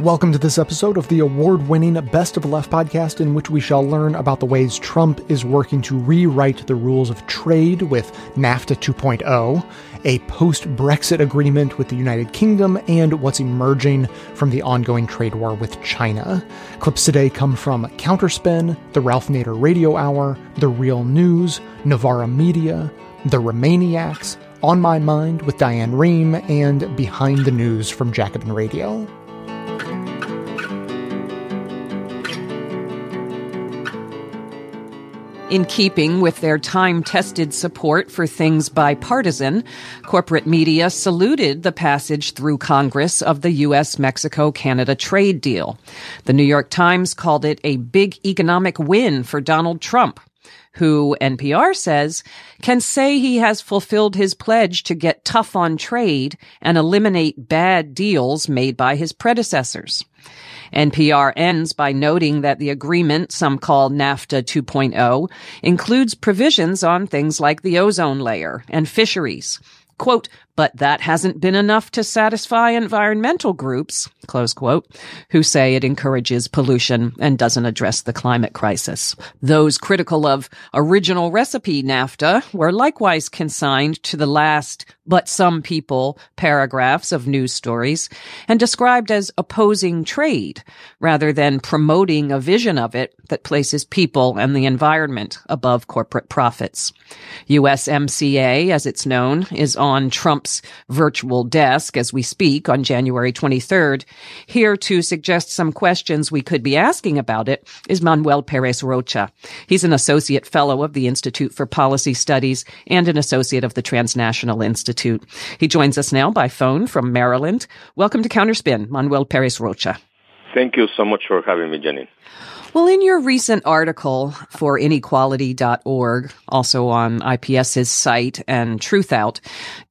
Welcome to this episode of the award winning Best of Left podcast, in which we shall learn about the ways Trump is working to rewrite the rules of trade with NAFTA 2.0, a post Brexit agreement with the United Kingdom, and what's emerging from the ongoing trade war with China. Clips today come from Counterspin, the Ralph Nader Radio Hour, The Real News, Novara Media, The Remainiacs, On My Mind with Diane Rehm, and Behind the News from Jacobin Radio. In keeping with their time tested support for things bipartisan, corporate media saluted the passage through Congress of the U.S. Mexico Canada trade deal. The New York Times called it a big economic win for Donald Trump who NPR says can say he has fulfilled his pledge to get tough on trade and eliminate bad deals made by his predecessors. NPR ends by noting that the agreement, some call NAFTA 2.0, includes provisions on things like the ozone layer and fisheries. Quote, but that hasn't been enough to satisfy environmental groups, close quote, who say it encourages pollution and doesn't address the climate crisis. Those critical of original recipe NAFTA were likewise consigned to the last, but some people, paragraphs of news stories and described as opposing trade rather than promoting a vision of it that places people and the environment above corporate profits. USMCA, as it's known, is on Trump Trump's virtual desk as we speak on January 23rd. Here to suggest some questions we could be asking about it is Manuel Perez Rocha. He's an associate fellow of the Institute for Policy Studies and an associate of the Transnational Institute. He joins us now by phone from Maryland. Welcome to Counterspin, Manuel Perez Rocha. Thank you so much for having me, Jenny. Well, in your recent article for inequality.org, also on IPS's site and Truthout,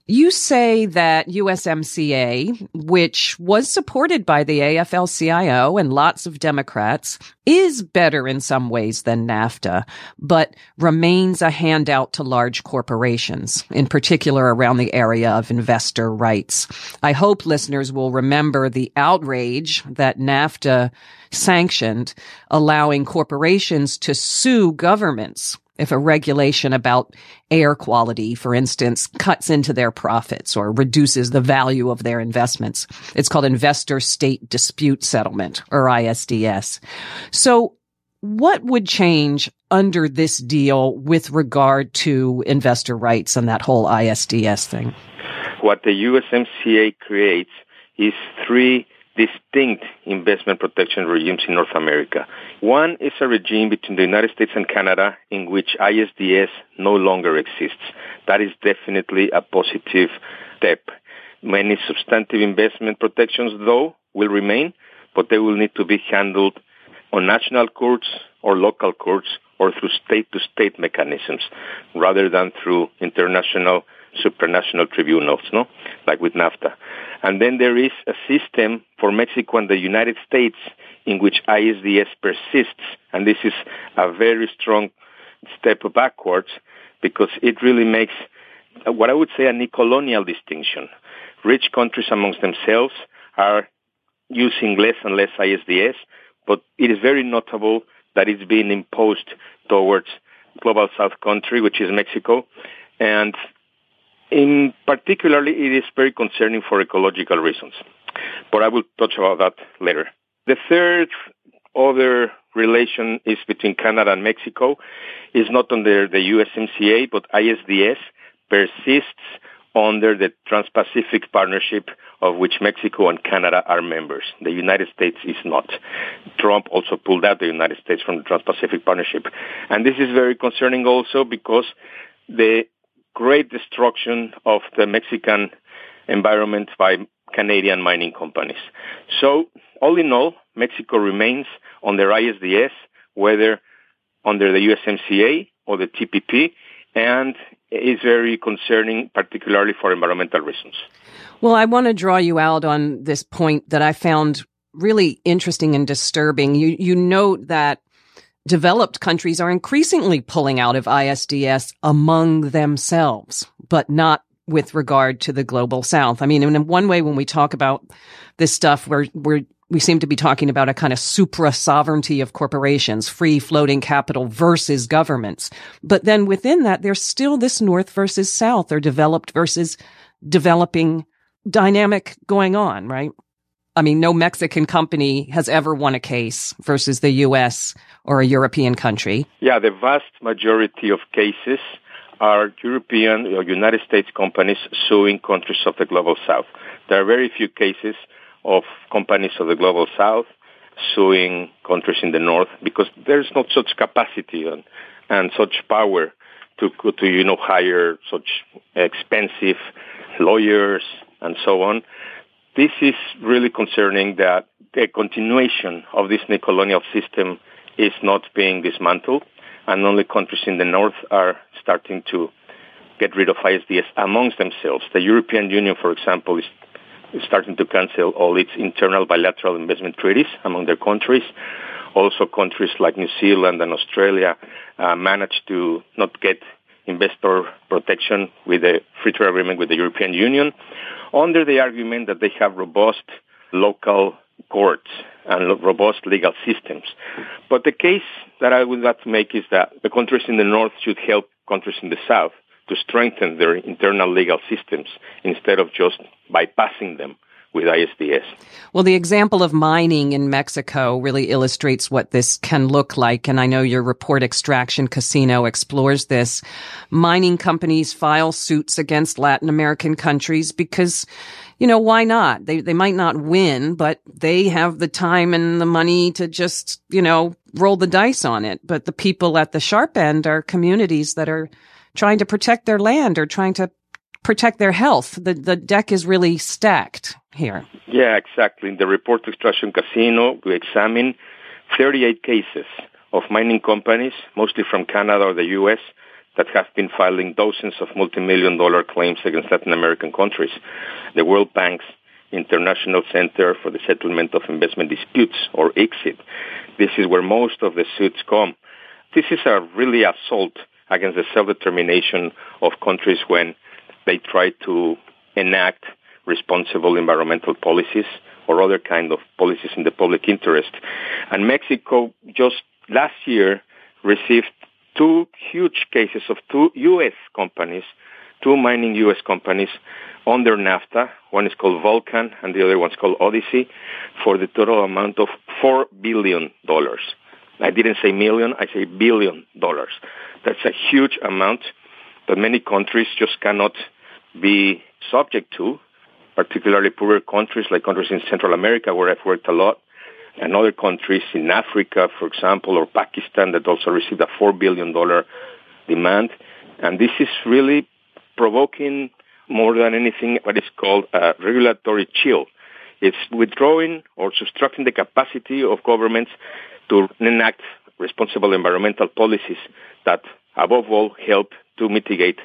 you say that USMCA, which was supported by the AFL-CIO and lots of Democrats, is better in some ways than NAFTA, but remains a handout to large corporations, in particular around the area of investor rights. I hope listeners will remember the outrage that NAFTA sanctioned, allowing corporations to sue governments if a regulation about air quality, for instance, cuts into their profits or reduces the value of their investments. It's called investor state dispute settlement or ISDS. So what would change under this deal with regard to investor rights and that whole ISDS thing? What the USMCA creates is three distinct investment protection regimes in North America. One is a regime between the United States and Canada in which ISDS no longer exists. That is definitely a positive step. Many substantive investment protections, though, will remain, but they will need to be handled on national courts or local courts or through state-to-state mechanisms rather than through international supranational tribunals, no? Like with NAFTA. And then there is a system for Mexico and the United States in which ISDS persists. And this is a very strong step backwards because it really makes what I would say a colonial distinction. Rich countries amongst themselves are using less and less ISDS, but it is very notable that it's being imposed towards global south country, which is Mexico. And in particularly, it is very concerning for ecological reasons, but I will touch about that later. The third other relation is between Canada and Mexico is not under the USMCA, but ISDS persists under the Trans-Pacific Partnership of which Mexico and Canada are members. The United States is not. Trump also pulled out the United States from the Trans-Pacific Partnership. And this is very concerning also because the great destruction of the Mexican environment by Canadian mining companies. So all in all, Mexico remains under ISDS, whether under the USMCA or the TPP, and is very concerning, particularly for environmental reasons. Well, I want to draw you out on this point that I found really interesting and disturbing. You you note that developed countries are increasingly pulling out of ISDS among themselves, but not with regard to the global south. I mean, in one way, when we talk about this stuff, we're, we're we seem to be talking about a kind of supra sovereignty of corporations, free floating capital versus governments. But then within that, there's still this North versus South or developed versus developing dynamic going on, right? I mean, no Mexican company has ever won a case versus the U.S. or a European country. Yeah, the vast majority of cases are European or United States companies suing countries of the global south. There are very few cases of companies of the global south suing countries in the north because there's not such capacity and, and such power to, to, you know, hire such expensive lawyers and so on. This is really concerning that the continuation of this neocolonial system is not being dismantled and only countries in the north are starting to get rid of ISDS amongst themselves. The European Union, for example, is starting to cancel all its internal bilateral investment treaties among their countries. Also, countries like New Zealand and Australia uh, managed to not get investor protection with a free trade agreement with the European Union under the argument that they have robust local courts and robust legal systems. But the case that I would like to make is that the countries in the north should help countries in the south to strengthen their internal legal systems instead of just bypassing them with ISDS. Well, the example of mining in Mexico really illustrates what this can look like. And I know your report, Extraction Casino, explores this. Mining companies file suits against Latin American countries because, you know, why not? They, they might not win, but they have the time and the money to just, you know, roll the dice on it. But the people at the sharp end are communities that are trying to protect their land or trying to protect their health. The the deck is really stacked here. Yeah, exactly. In the report Extraction Casino, we examine 38 cases of mining companies, mostly from Canada or the U.S., that have been filing dozens of multi-million dollar claims against Latin American countries. The World Bank's International Center for the Settlement of Investment Disputes, or ICSID. This is where most of the suits come. This is a really assault against the self-determination of countries when they try to enact responsible environmental policies or other kind of policies in the public interest. And Mexico just last year received two huge cases of two U.S. companies, two mining U.S. companies under NAFTA. One is called Vulcan and the other one's called Odyssey for the total amount of $4 billion. I didn't say million, I say billion dollars. That's a huge amount that many countries just cannot be subject to, particularly poorer countries like countries in Central America where I've worked a lot, and other countries in Africa, for example, or Pakistan that also received a $4 billion demand. And this is really provoking more than anything what is called a regulatory chill. It's withdrawing or subtracting the capacity of governments to enact responsible environmental policies that, above all, help to mitigate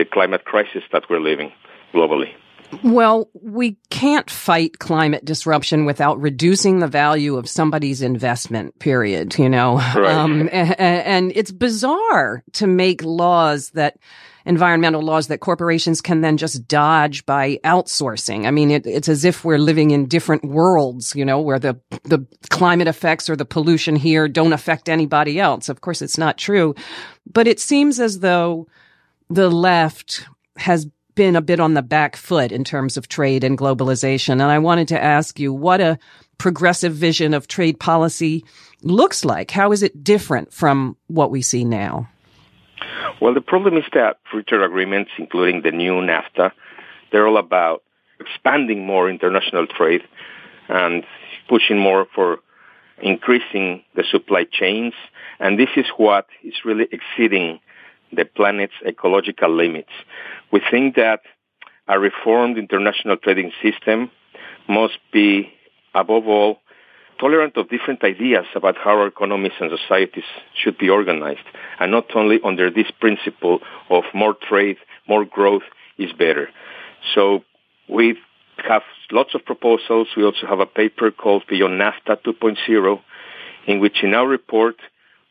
the climate crisis that we're living globally. Well, we can't fight climate disruption without reducing the value of somebody's investment, period, you know? Right. Um, and, and, it's bizarre to make laws that, environmental laws that corporations can then just dodge by outsourcing. I mean, it, it's as if we're living in different worlds, you know, where the, the climate effects or the pollution here don't affect anybody else. Of course, it's not true, but it seems as though the left has been a bit on the back foot in terms of trade and globalization. And I wanted to ask you what a progressive vision of trade policy looks like. How is it different from what we see now? Well, the problem is that trade agreements, including the new NAFTA, they're all about expanding more international trade and pushing more for increasing the supply chains. And this is what is really exceeding the planet's ecological limits. We think that a reformed international trading system must be, above all, tolerant of different ideas about how our economies and societies should be organized, and not only under this principle of more trade, more growth is better. So we have lots of proposals. We also have a paper called Beyond NAFTA 2.0, in which in our report,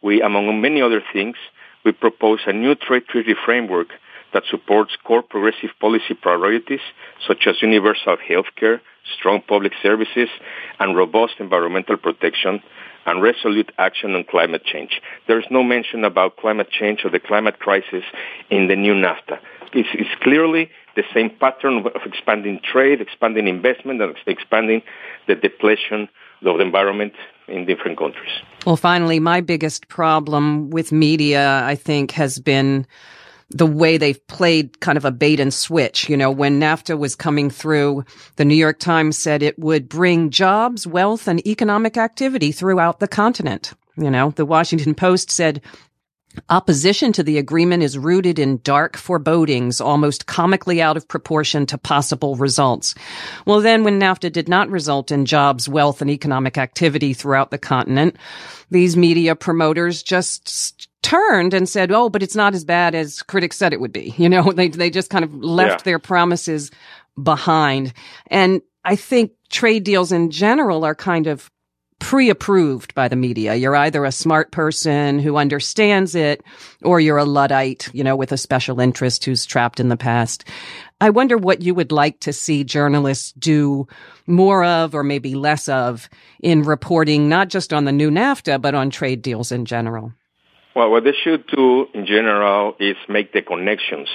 we, among many other things, we propose a new trade treaty framework that supports core progressive policy priorities such as universal health care, strong public services, and robust environmental protection and resolute action on climate change. There is no mention about climate change or the climate crisis in the new NAFTA. It's, it's clearly the same pattern of expanding trade, expanding investment, and expanding the depletion of the environment in different countries. Well, finally, my biggest problem with media, I think, has been the way they've played kind of a bait and switch. You know, when NAFTA was coming through, the New York Times said it would bring jobs, wealth, and economic activity throughout the continent. You know, the Washington Post said Opposition to the agreement is rooted in dark forebodings, almost comically out of proportion to possible results. Well, then when NAFTA did not result in jobs, wealth, and economic activity throughout the continent, these media promoters just turned and said, "Oh, but it's not as bad as critics said it would be." You know, they they just kind of left yeah. their promises behind. And I think trade deals in general are kind of pre-approved by the media. You're either a smart person who understands it or you're a Luddite, you know, with a special interest who's trapped in the past. I wonder what you would like to see journalists do more of or maybe less of in reporting, not just on the new NAFTA, but on trade deals in general. Well, what they should do in general is make the connections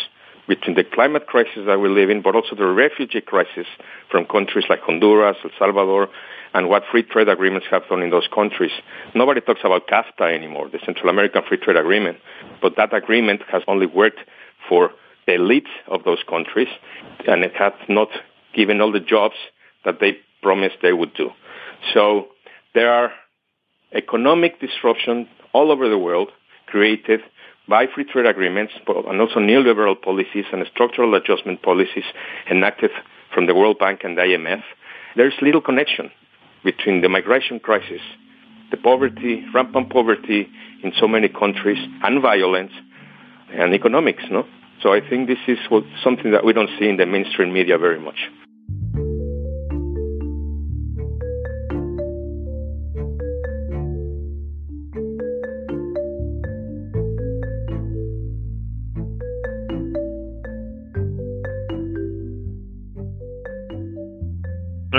between the climate crisis that we live in, but also the refugee crisis from countries like Honduras, El Salvador, and what free trade agreements have done in those countries. Nobody talks about CAFTA anymore, the Central American Free Trade Agreement, but that agreement has only worked for the elites of those countries, and it has not given all the jobs that they promised they would do. So there are economic disruptions all over the world created by free trade agreements and also neoliberal policies and structural adjustment policies enacted from the World Bank and the IMF, there's little connection between the migration crisis, the poverty, rampant poverty in so many countries, and violence, and economics, no? So I think this is what, something that we don't see in the mainstream media very much.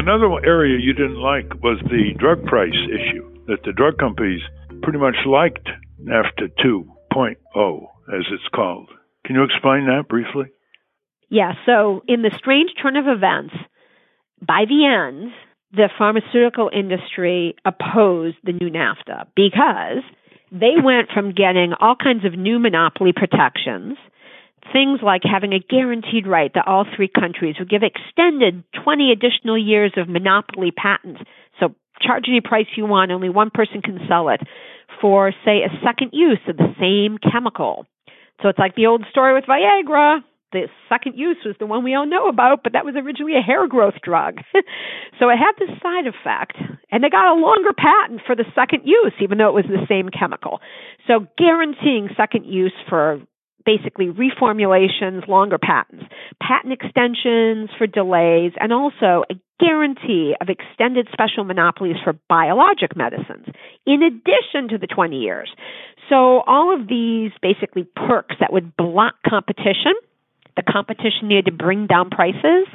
Another area you didn't like was the drug price issue, that the drug companies pretty much liked NAFTA 2.0, as it's called. Can you explain that briefly? Yeah, so in the strange turn of events, by the end, the pharmaceutical industry opposed the new NAFTA because they went from getting all kinds of new monopoly protections things like having a guaranteed right that all three countries would give extended 20 additional years of monopoly patents. So charge any price you want, only one person can sell it for, say, a second use of the same chemical. So it's like the old story with Viagra. The second use was the one we all know about, but that was originally a hair growth drug. so it had this side effect, and they got a longer patent for the second use, even though it was the same chemical. So guaranteeing second use for basically reformulations, longer patents, patent extensions for delays, and also a guarantee of extended special monopolies for biologic medicines, in addition to the 20 years. So all of these basically perks that would block competition, the competition needed to bring down prices,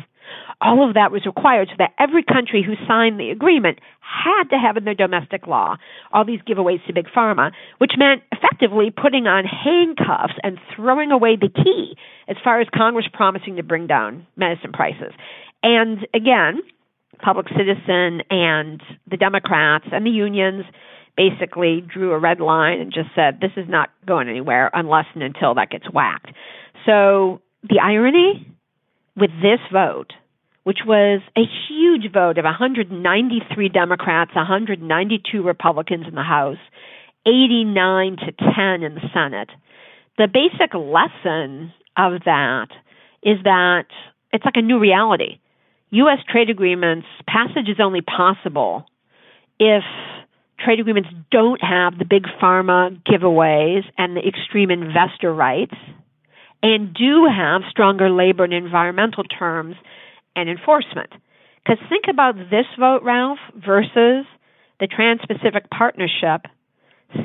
all of that was required so that every country who signed the agreement had to have in their domestic law all these giveaways to big pharma, which meant effectively putting on handcuffs and throwing away the key as far as Congress promising to bring down medicine prices. And again, Public Citizen and the Democrats and the unions basically drew a red line and just said this is not going anywhere unless and until that gets whacked. So the irony with this vote which was a huge vote of 193 Democrats, 192 Republicans in the House, 89 to 10 in the Senate. The basic lesson of that is that it's like a new reality. U.S. trade agreements, passage is only possible if trade agreements don't have the big pharma giveaways and the extreme investor rights and do have stronger labor and environmental terms and enforcement. Because think about this vote, Ralph, versus the Trans Pacific Partnership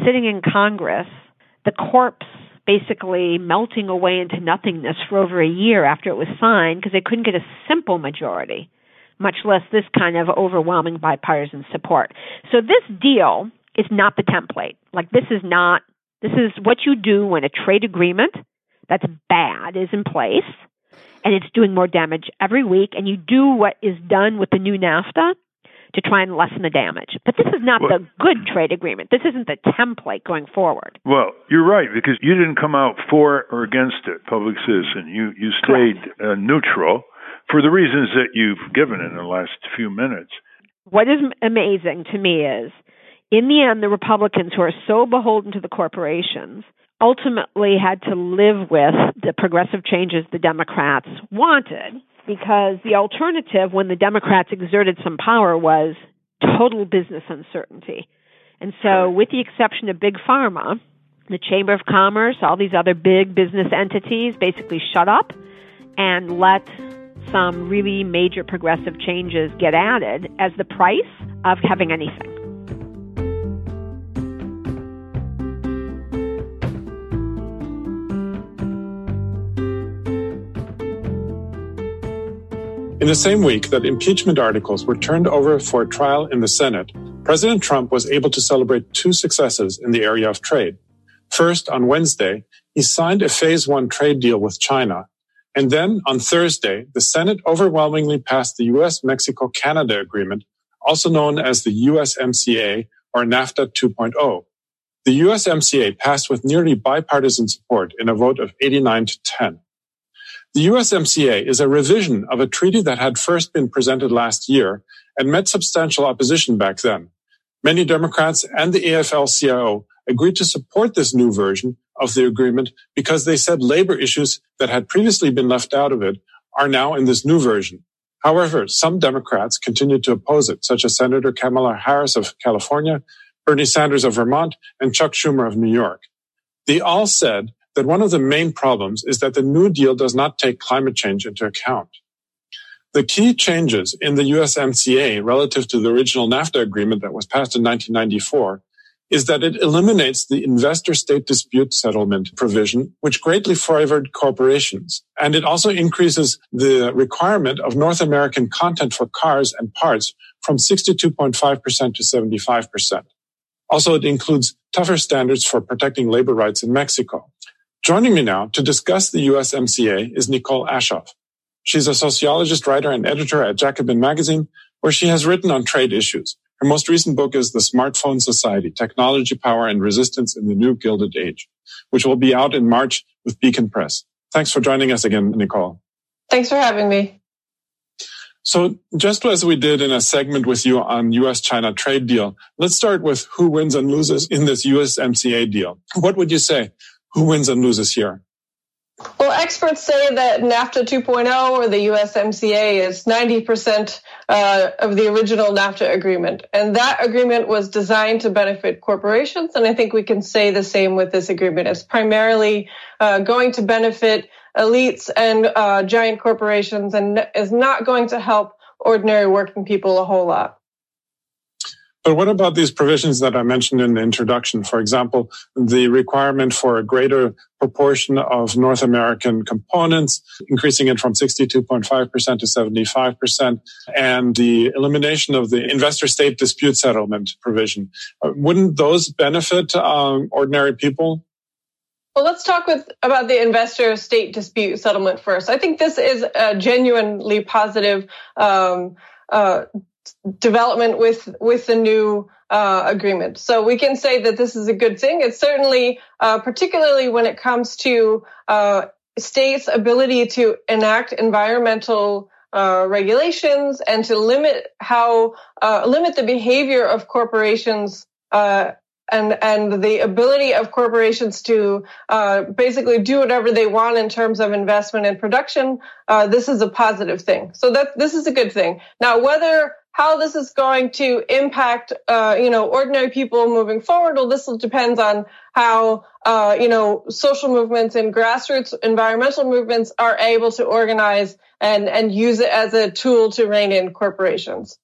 sitting in Congress, the corpse basically melting away into nothingness for over a year after it was signed because they couldn't get a simple majority, much less this kind of overwhelming bipartisan support. So this deal is not the template. Like this is not this is what you do when a trade agreement that's bad is in place and it's doing more damage every week and you do what is done with the new NAFTA to try and lessen the damage. But this is not well, the good trade agreement. This isn't the template going forward. Well, you're right because you didn't come out for or against it, public citizen. You you stayed uh, neutral for the reasons that you've given in the last few minutes. What is amazing to me is in the end the Republicans who are so beholden to the corporations ultimately had to live with the progressive changes the Democrats wanted because the alternative when the Democrats exerted some power was total business uncertainty. And so, with the exception of Big Pharma, the Chamber of Commerce, all these other big business entities basically shut up and let some really major progressive changes get added as the price of having anything. In the same week that impeachment articles were turned over for trial in the Senate, President Trump was able to celebrate two successes in the area of trade. First, on Wednesday, he signed a phase one trade deal with China. And then on Thursday, the Senate overwhelmingly passed the U.S. Mexico Canada agreement, also known as the USMCA or NAFTA 2.0. The USMCA passed with nearly bipartisan support in a vote of 89 to 10. The USMCA is a revision of a treaty that had first been presented last year and met substantial opposition back then. Many Democrats and the AFL-CIO agreed to support this new version of the agreement because they said labor issues that had previously been left out of it are now in this new version. However, some Democrats continued to oppose it, such as Senator Kamala Harris of California, Bernie Sanders of Vermont, and Chuck Schumer of New York. They all said that one of the main problems is that the New Deal does not take climate change into account. The key changes in the USMCA relative to the original NAFTA agreement that was passed in 1994 is that it eliminates the investor state dispute settlement provision, which greatly favored corporations. And it also increases the requirement of North American content for cars and parts from 62.5% to 75%. Also, it includes tougher standards for protecting labor rights in Mexico. Joining me now to discuss the USMCA is Nicole Aschoff. She's a sociologist, writer, and editor at Jacobin Magazine, where she has written on trade issues. Her most recent book is The Smartphone Society, Technology, Power, and Resistance in the New Gilded Age, which will be out in March with Beacon Press. Thanks for joining us again, Nicole. Thanks for having me. So just as we did in a segment with you on US-China trade deal, let's start with who wins and loses in this USMCA deal. What would you say? Who wins and loses here? Well, experts say that NAFTA 2.0 or the USMCA is 90% uh, of the original NAFTA agreement. And that agreement was designed to benefit corporations. And I think we can say the same with this agreement. It's primarily uh, going to benefit elites and uh, giant corporations and is not going to help ordinary working people a whole lot. But what about these provisions that I mentioned in the introduction? For example, the requirement for a greater proportion of North American components, increasing it from 62.5% to 75%, and the elimination of the investor state dispute settlement provision. Uh, wouldn't those benefit um, ordinary people? Well, let's talk with about the investor state dispute settlement first. I think this is a genuinely positive um, uh, development with with the new uh, agreement. So we can say that this is a good thing. It's certainly, uh, particularly when it comes to uh, states' ability to enact environmental uh, regulations and to limit how uh, limit the behavior of corporations uh, and and the ability of corporations to uh, basically do whatever they want in terms of investment and production, uh, this is a positive thing. So that this is a good thing. Now, whether how this is going to impact, uh, you know, ordinary people moving forward, well, this depends on how, uh, you know, social movements and grassroots environmental movements are able to organize and and use it as a tool to rein in corporations.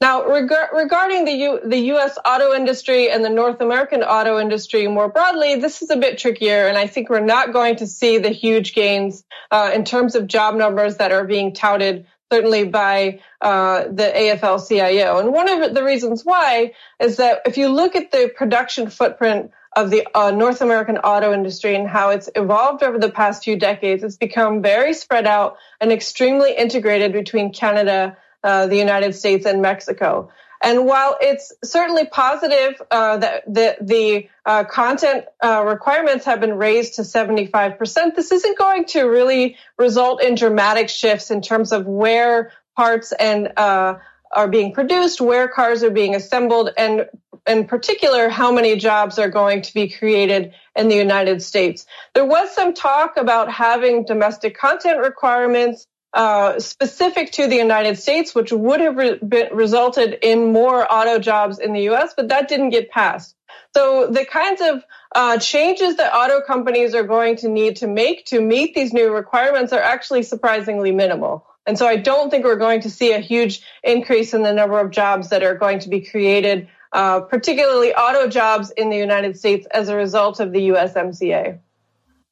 Now, reg- regarding the, U- the U.S. auto industry and the North American auto industry more broadly, this is a bit trickier, and I think we're not going to see the huge gains uh, in terms of job numbers that are being touted certainly by uh, the AFL-CIO. And one of the reasons why is that if you look at the production footprint of the uh, North American auto industry and how it's evolved over the past few decades, it's become very spread out and extremely integrated between Canada uh, the United States and Mexico. And while it's certainly positive uh, that the, the uh, content uh, requirements have been raised to 75%, this isn't going to really result in dramatic shifts in terms of where parts and uh, are being produced, where cars are being assembled, and in particular, how many jobs are going to be created in the United States. There was some talk about having domestic content requirements uh, specific to the United States, which would have re- resulted in more auto jobs in the U.S., but that didn't get passed. So the kinds of uh, changes that auto companies are going to need to make to meet these new requirements are actually surprisingly minimal. And so I don't think we're going to see a huge increase in the number of jobs that are going to be created, uh, particularly auto jobs in the United States as a result of the USMCA.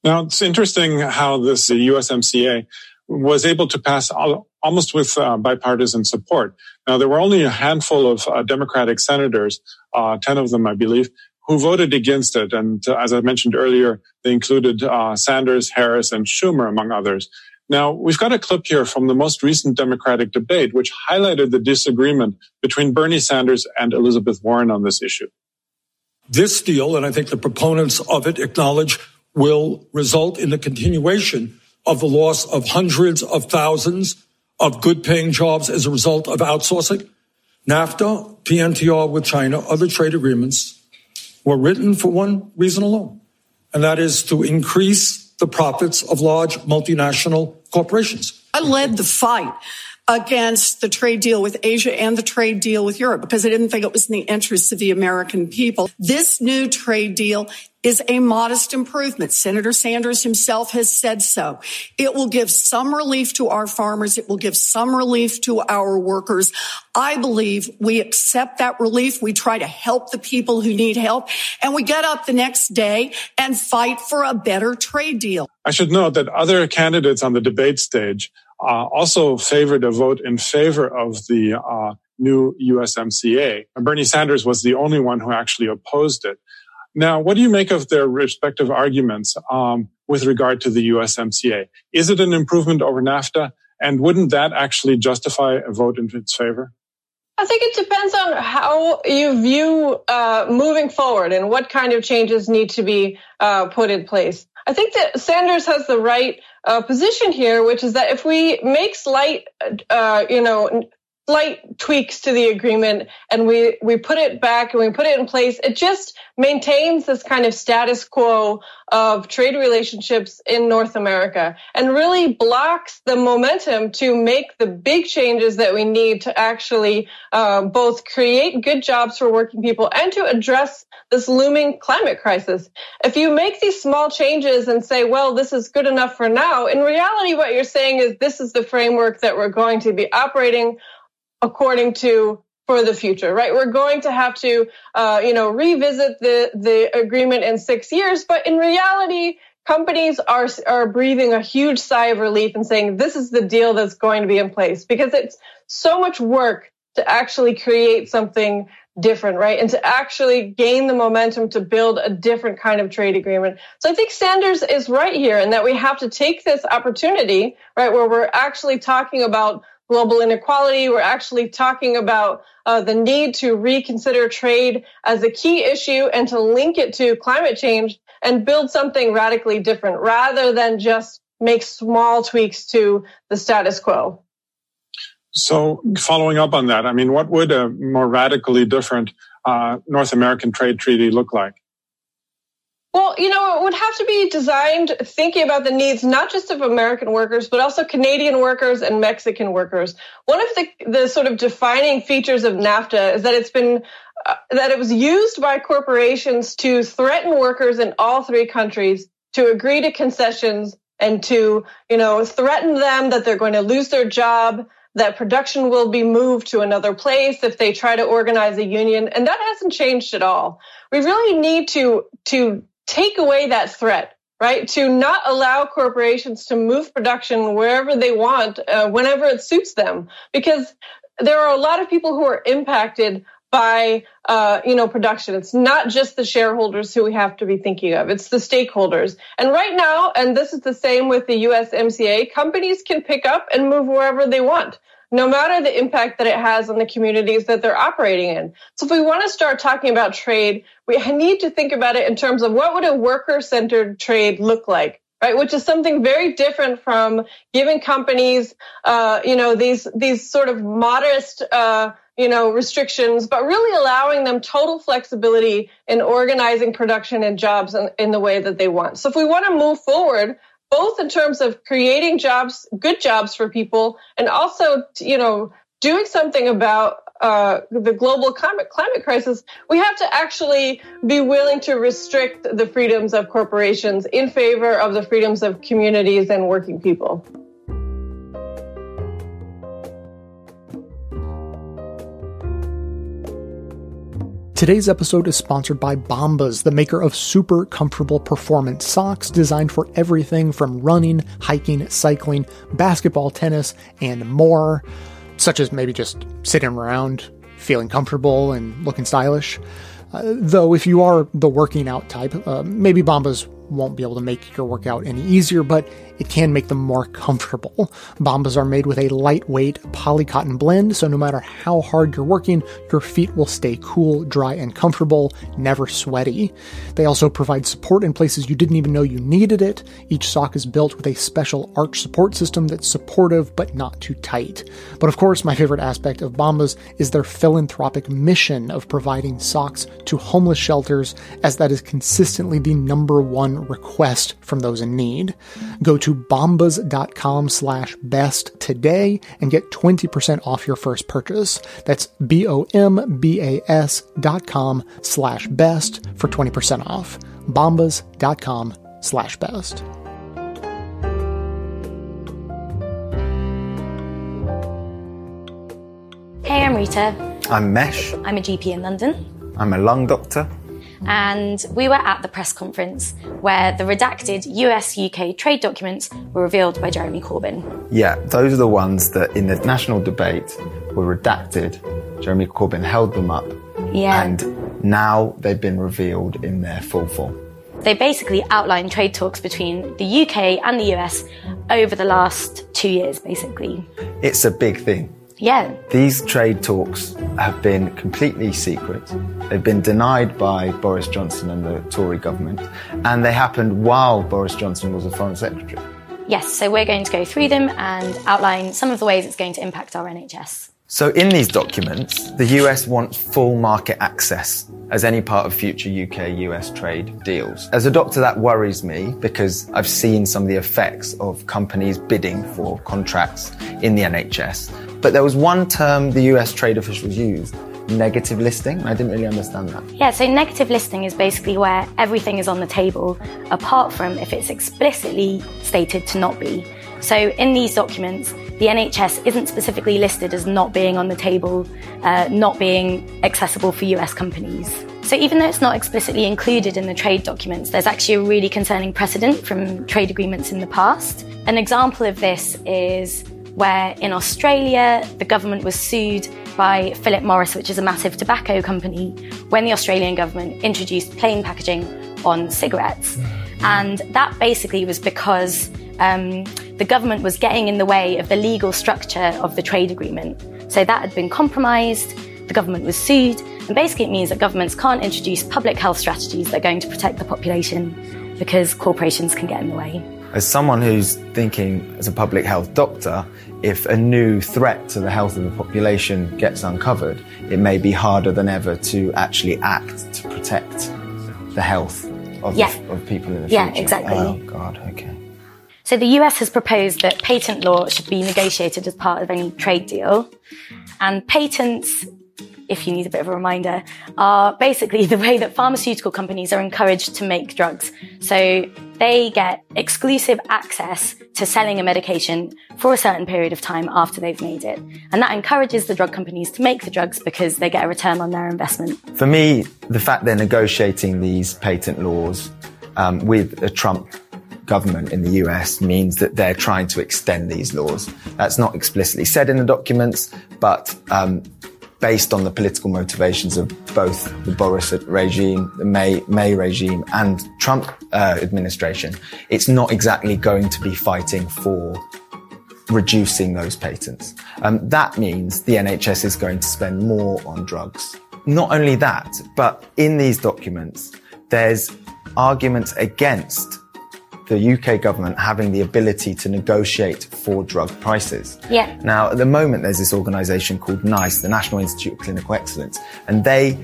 Now, it's interesting how this USMCA was able to pass almost with uh, bipartisan support. Now, there were only a handful of uh, Democratic senators, uh, 10 of them, I believe, who voted against it. And uh, as I mentioned earlier, they included uh, Sanders, Harris, and Schumer, among others. Now, we've got a clip here from the most recent Democratic debate, which highlighted the disagreement between Bernie Sanders and Elizabeth Warren on this issue. This deal, and I think the proponents of it acknowledge, will result in the continuation of the loss of hundreds of thousands of good paying jobs as a result of outsourcing. NAFTA, PNTR with China, other trade agreements were written for one reason alone, and that is to increase the profits of large multinational corporations. I led the fight against the trade deal with Asia and the trade deal with Europe because I didn't think it was in the interests of the American people. This new trade deal is a modest improvement. Senator Sanders himself has said so. It will give some relief to our farmers. It will give some relief to our workers. I believe we accept that relief. We try to help the people who need help and we get up the next day and fight for a better trade deal. I should note that other candidates on the debate stage uh, also favored a vote in favor of the uh, new USMCA. And Bernie Sanders was the only one who actually opposed it. Now, what do you make of their respective arguments um, with regard to the USMCA? Is it an improvement over NAFTA? And wouldn't that actually justify a vote in its favor? I think it depends on how you view uh, moving forward and what kind of changes need to be uh, put in place. I think that Sanders has the right uh, position here, which is that if we make slight, uh, you know, slight tweaks to the agreement and we, we put it back and we put it in place, it just maintains this kind of status quo of trade relationships in North America and really blocks the momentum to make the big changes that we need to actually uh, both create good jobs for working people and to address this looming climate crisis. If you make these small changes and say, well, this is good enough for now, in reality, what you're saying is this is the framework that we're going to be operating according to for the future, right? We're going to have to, uh, you know, revisit the the agreement in six years, but in reality, companies are are breathing a huge sigh of relief and saying this is the deal that's going to be in place because it's so much work to actually create something different, right? And to actually gain the momentum to build a different kind of trade agreement. So I think Sanders is right here and that we have to take this opportunity, right, where we're actually talking about global inequality. We're actually talking about uh, the need to reconsider trade as a key issue and to link it to climate change and build something radically different rather than just make small tweaks to the status quo. So, following up on that, I mean, what would a more radically different uh, North American trade treaty look like? Well, you know, it would have to be designed thinking about the needs not just of American workers, but also Canadian workers and Mexican workers. One of the, the sort of defining features of NAFTA is that it's been uh, that it was used by corporations to threaten workers in all three countries to agree to concessions and to, you know, threaten them that they're going to lose their job that production will be moved to another place if they try to organize a union. And that hasn't changed at all. We really need to, to take away that threat, right? To not allow corporations to move production wherever they want, uh, whenever it suits them, because there are a lot of people who are impacted by uh, you know production. It's not just the shareholders who we have to be thinking of; it's the stakeholders. And right now, and this is the same with the USMCA, companies can pick up and move wherever they want, no matter the impact that it has on the communities that they're operating in. So, if we want to start talking about trade, we need to think about it in terms of what would a worker-centered trade look like right? Which is something very different from giving companies, uh, you know, these these sort of modest, uh, you know, restrictions, but really allowing them total flexibility in organizing production and jobs in, in the way that they want. So if we want to move forward, both in terms of creating jobs, good jobs for people, and also, you know, doing something about uh, the global climate, climate crisis, we have to actually be willing to restrict the freedoms of corporations in favor of the freedoms of communities and working people. Today's episode is sponsored by Bombas, the maker of super comfortable performance socks designed for everything from running, hiking, cycling, basketball, tennis, and more such as maybe just sitting around feeling comfortable and looking stylish. Uh, though, if you are the working out type, uh, maybe Bombas won't be able to make your workout any easier, but it can make them more comfortable. Bombas are made with a lightweight polycotton blend, so no matter how hard you're working, your feet will stay cool, dry, and comfortable, never sweaty. They also provide support in places you didn't even know you needed it. Each sock is built with a special arch support system that's supportive but not too tight. But of course, my favorite aspect of Bombas is their philanthropic mission of providing socks to homeless shelters, as that is consistently the number one request from those in need. Go to bombas.com slash best today and get 20% off your first purchase. That's B-O-M-B-A-S dot com slash best for 20% off. bombas.com slash best. Hey, I'm Rita. I'm Mesh. I'm a GP in London. I'm a lung doctor and we were at the press conference where the redacted US UK trade documents were revealed by Jeremy Corbyn. Yeah, those are the ones that in the national debate were redacted. Jeremy Corbyn held them up. Yeah. And now they've been revealed in their full form. They basically outline trade talks between the UK and the US over the last two years, basically. It's a big thing. Yeah. These trade talks have been completely secret. They've been denied by Boris Johnson and the Tory government, and they happened while Boris Johnson was a foreign secretary. Yes, so we're going to go through them and outline some of the ways it's going to impact our NHS. So, in these documents, the US wants full market access as any part of future UK US trade deals. As a doctor, that worries me because I've seen some of the effects of companies bidding for contracts in the NHS but there was one term the US trade officials used negative listing. I didn't really understand that. Yeah, so negative listing is basically where everything is on the table, apart from if it's explicitly stated to not be. So in these documents, the NHS isn't specifically listed as not being on the table, uh, not being accessible for US companies. So even though it's not explicitly included in the trade documents, there's actually a really concerning precedent from trade agreements in the past. An example of this is where in Australia the government was sued by Philip Morris, which is a massive tobacco company, when the Australian government introduced plain packaging on cigarettes. And that basically was because um, the government was getting in the way of the legal structure of the trade agreement. So that had been compromised, the government was sued, and basically it means that governments can't introduce public health strategies that are going to protect the population because corporations can get in the way. As someone who's thinking as a public health doctor, if a new threat to the health of the population gets uncovered, it may be harder than ever to actually act to protect the health of, yeah. of people in the yeah, future. Yeah, exactly. Oh, God, okay. So the US has proposed that patent law should be negotiated as part of any trade deal. And patents if you need a bit of a reminder, are basically the way that pharmaceutical companies are encouraged to make drugs. So they get exclusive access to selling a medication for a certain period of time after they've made it. And that encourages the drug companies to make the drugs because they get a return on their investment. For me, the fact they're negotiating these patent laws um, with a Trump government in the US means that they're trying to extend these laws. That's not explicitly said in the documents, but um, based on the political motivations of both the Boris regime, the May, May regime, and Trump uh, administration, it's not exactly going to be fighting for reducing those patents. Um, that means the NHS is going to spend more on drugs. Not only that, but in these documents, there's arguments against the UK government having the ability to negotiate for drug prices. Yeah. Now, at the moment, there's this organization called NICE, the National Institute of Clinical Excellence, and they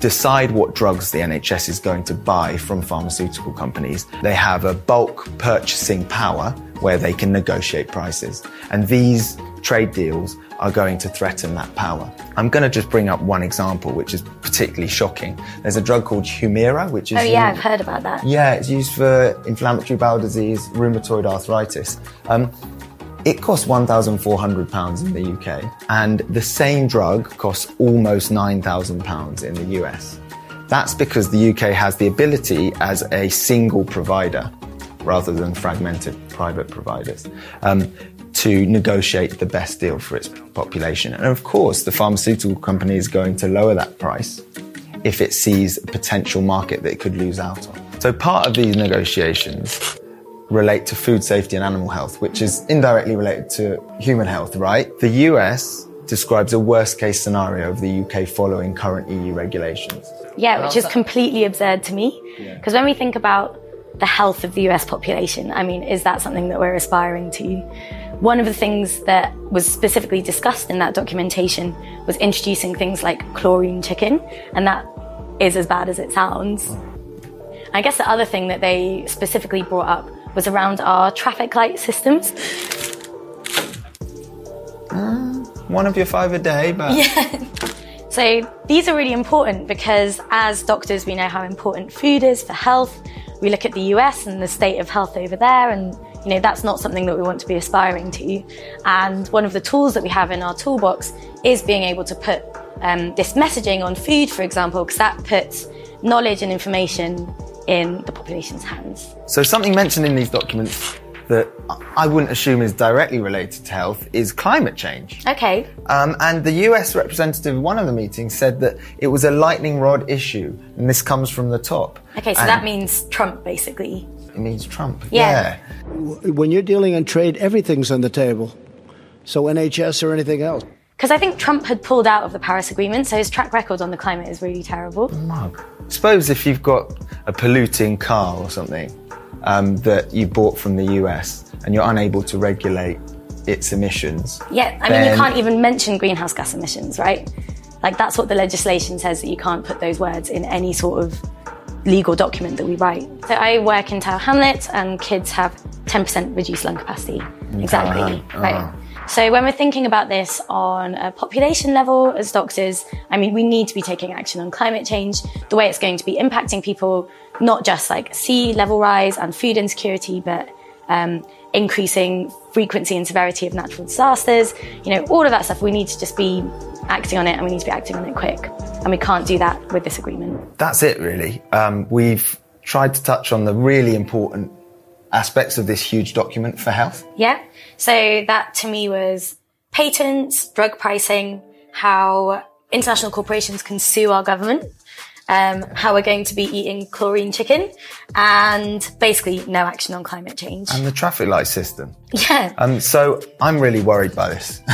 decide what drugs the NHS is going to buy from pharmaceutical companies. They have a bulk purchasing power where they can negotiate prices. And these trade deals are going to threaten that power. I'm going to just bring up one example, which is particularly shocking. There's a drug called Humira, which is. Oh, yeah, I've heard about that. Yeah, it's used for inflammatory bowel disease, rheumatoid arthritis. Um, it costs £1,400 in the UK, and the same drug costs almost £9,000 in the US. That's because the UK has the ability as a single provider rather than fragmented private providers. Um, to negotiate the best deal for its population. And of course, the pharmaceutical company is going to lower that price if it sees a potential market that it could lose out on. So part of these negotiations relate to food safety and animal health, which is indirectly related to human health, right? The US describes a worst case scenario of the UK following current EU regulations. Yeah, which is completely absurd to me. Because when we think about the health of the US population, I mean, is that something that we're aspiring to? One of the things that was specifically discussed in that documentation was introducing things like chlorine chicken, and that is as bad as it sounds. I guess the other thing that they specifically brought up was around our traffic light systems. Uh, one of your five a day, but. Yeah. So these are really important because as doctors, we know how important food is for health. We look at the US and the state of health over there and you know, that's not something that we want to be aspiring to. And one of the tools that we have in our toolbox is being able to put um, this messaging on food, for example, because that puts knowledge and information in the population's hands. So something mentioned in these documents that I wouldn't assume is directly related to health is climate change. Okay. Um, and the US representative in one of the meetings said that it was a lightning rod issue, and this comes from the top. Okay, so and that means Trump, basically. It means Trump. Yeah. yeah. When you're dealing in trade, everything's on the table. So NHS or anything else. Because I think Trump had pulled out of the Paris Agreement, so his track record on the climate is really terrible. Mug. Suppose if you've got a polluting car or something um, that you bought from the US and you're unable to regulate its emissions. Yeah, I mean, you can't even mention greenhouse gas emissions, right? Like, that's what the legislation says that you can't put those words in any sort of legal document that we write. So I work in Tower Hamlets, and kids have 10% reduced lung capacity. Exactly. Uh-huh. Right. Uh-huh. So when we're thinking about this on a population level as doctors, I mean, we need to be taking action on climate change, the way it's going to be impacting people, not just like sea level rise and food insecurity, but um, increasing frequency and severity of natural disasters. You know, all of that stuff, we need to just be acting on it and we need to be acting on it quick. And we can't do that with this agreement. That's it, really. Um, we've tried to touch on the really important aspects of this huge document for health. Yeah. So that to me was patents, drug pricing, how international corporations can sue our government, um, how we're going to be eating chlorine chicken, and basically no action on climate change. And the traffic light system. Yeah. Um, so I'm really worried by this.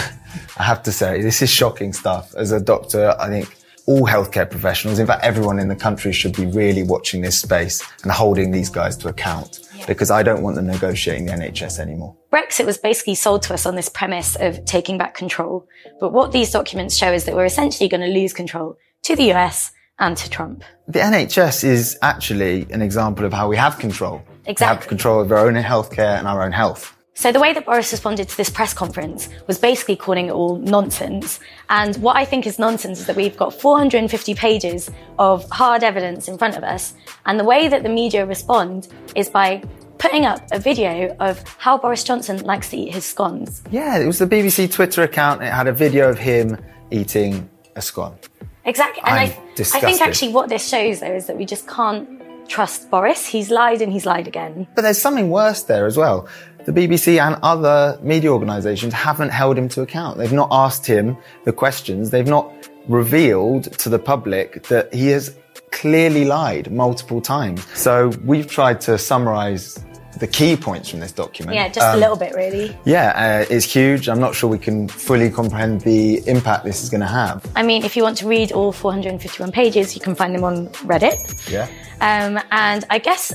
I have to say, this is shocking stuff. As a doctor, I think all healthcare professionals, in fact, everyone in the country should be really watching this space and holding these guys to account yeah. because I don't want them negotiating the NHS anymore. Brexit was basically sold to us on this premise of taking back control. But what these documents show is that we're essentially going to lose control to the US and to Trump. The NHS is actually an example of how we have control. Exactly. We have control of our own healthcare and our own health. So the way that Boris responded to this press conference was basically calling it all nonsense. And what I think is nonsense is that we've got 450 pages of hard evidence in front of us. And the way that the media respond is by putting up a video of how Boris Johnson likes to eat his scones. Yeah, it was the BBC Twitter account. It had a video of him eating a scone. Exactly. And I'm I, I think actually what this shows though is that we just can't trust Boris. He's lied and he's lied again. But there's something worse there as well. The BBC and other media organisations haven't held him to account. They've not asked him the questions. They've not revealed to the public that he has clearly lied multiple times. So we've tried to summarise the key points from this document. Yeah, just a Um, little bit really. Yeah, uh, it's huge. I'm not sure we can fully comprehend the impact this is going to have. I mean, if you want to read all 451 pages, you can find them on Reddit. Yeah. Um, and I guess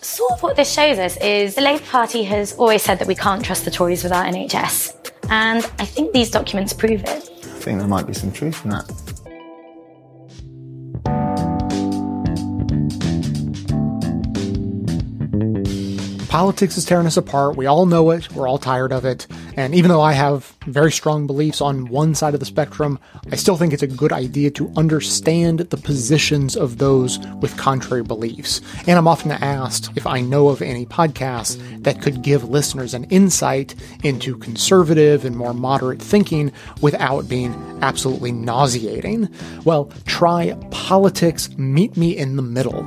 sort of what this shows us is the Labour Party has always said that we can't trust the Tories without NHS. And I think these documents prove it. I think there might be some truth in that. Politics is tearing us apart. We all know it. We're all tired of it. And even though I have very strong beliefs on one side of the spectrum, I still think it's a good idea to understand the positions of those with contrary beliefs. And I'm often asked if I know of any podcasts that could give listeners an insight into conservative and more moderate thinking without being absolutely nauseating. Well, try Politics Meet Me in the Middle.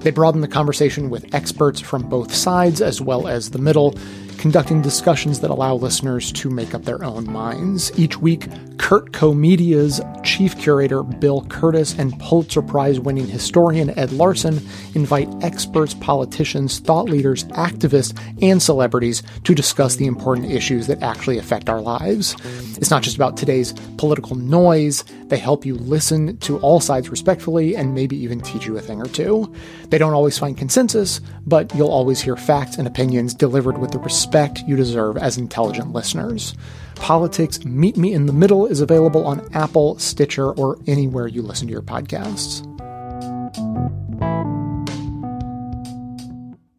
They broaden the conversation with experts from both sides as well as the middle, conducting discussions that allow listeners to make up their own minds. Each week, CurtCo Media's chief curator Bill Curtis and Pulitzer Prize winning historian Ed Larson invite experts, politicians, thought leaders, activists, and celebrities to discuss the important issues that actually affect our lives. It's not just about today's political noise, they help you listen to all sides respectfully and maybe even teach you a thing or two. They don't always find consensus, but you'll always hear facts and opinions delivered with the respect you deserve as intelligent listeners. Politics Meet Me in the Middle is available on Apple, Stitcher, or anywhere you listen to your podcasts.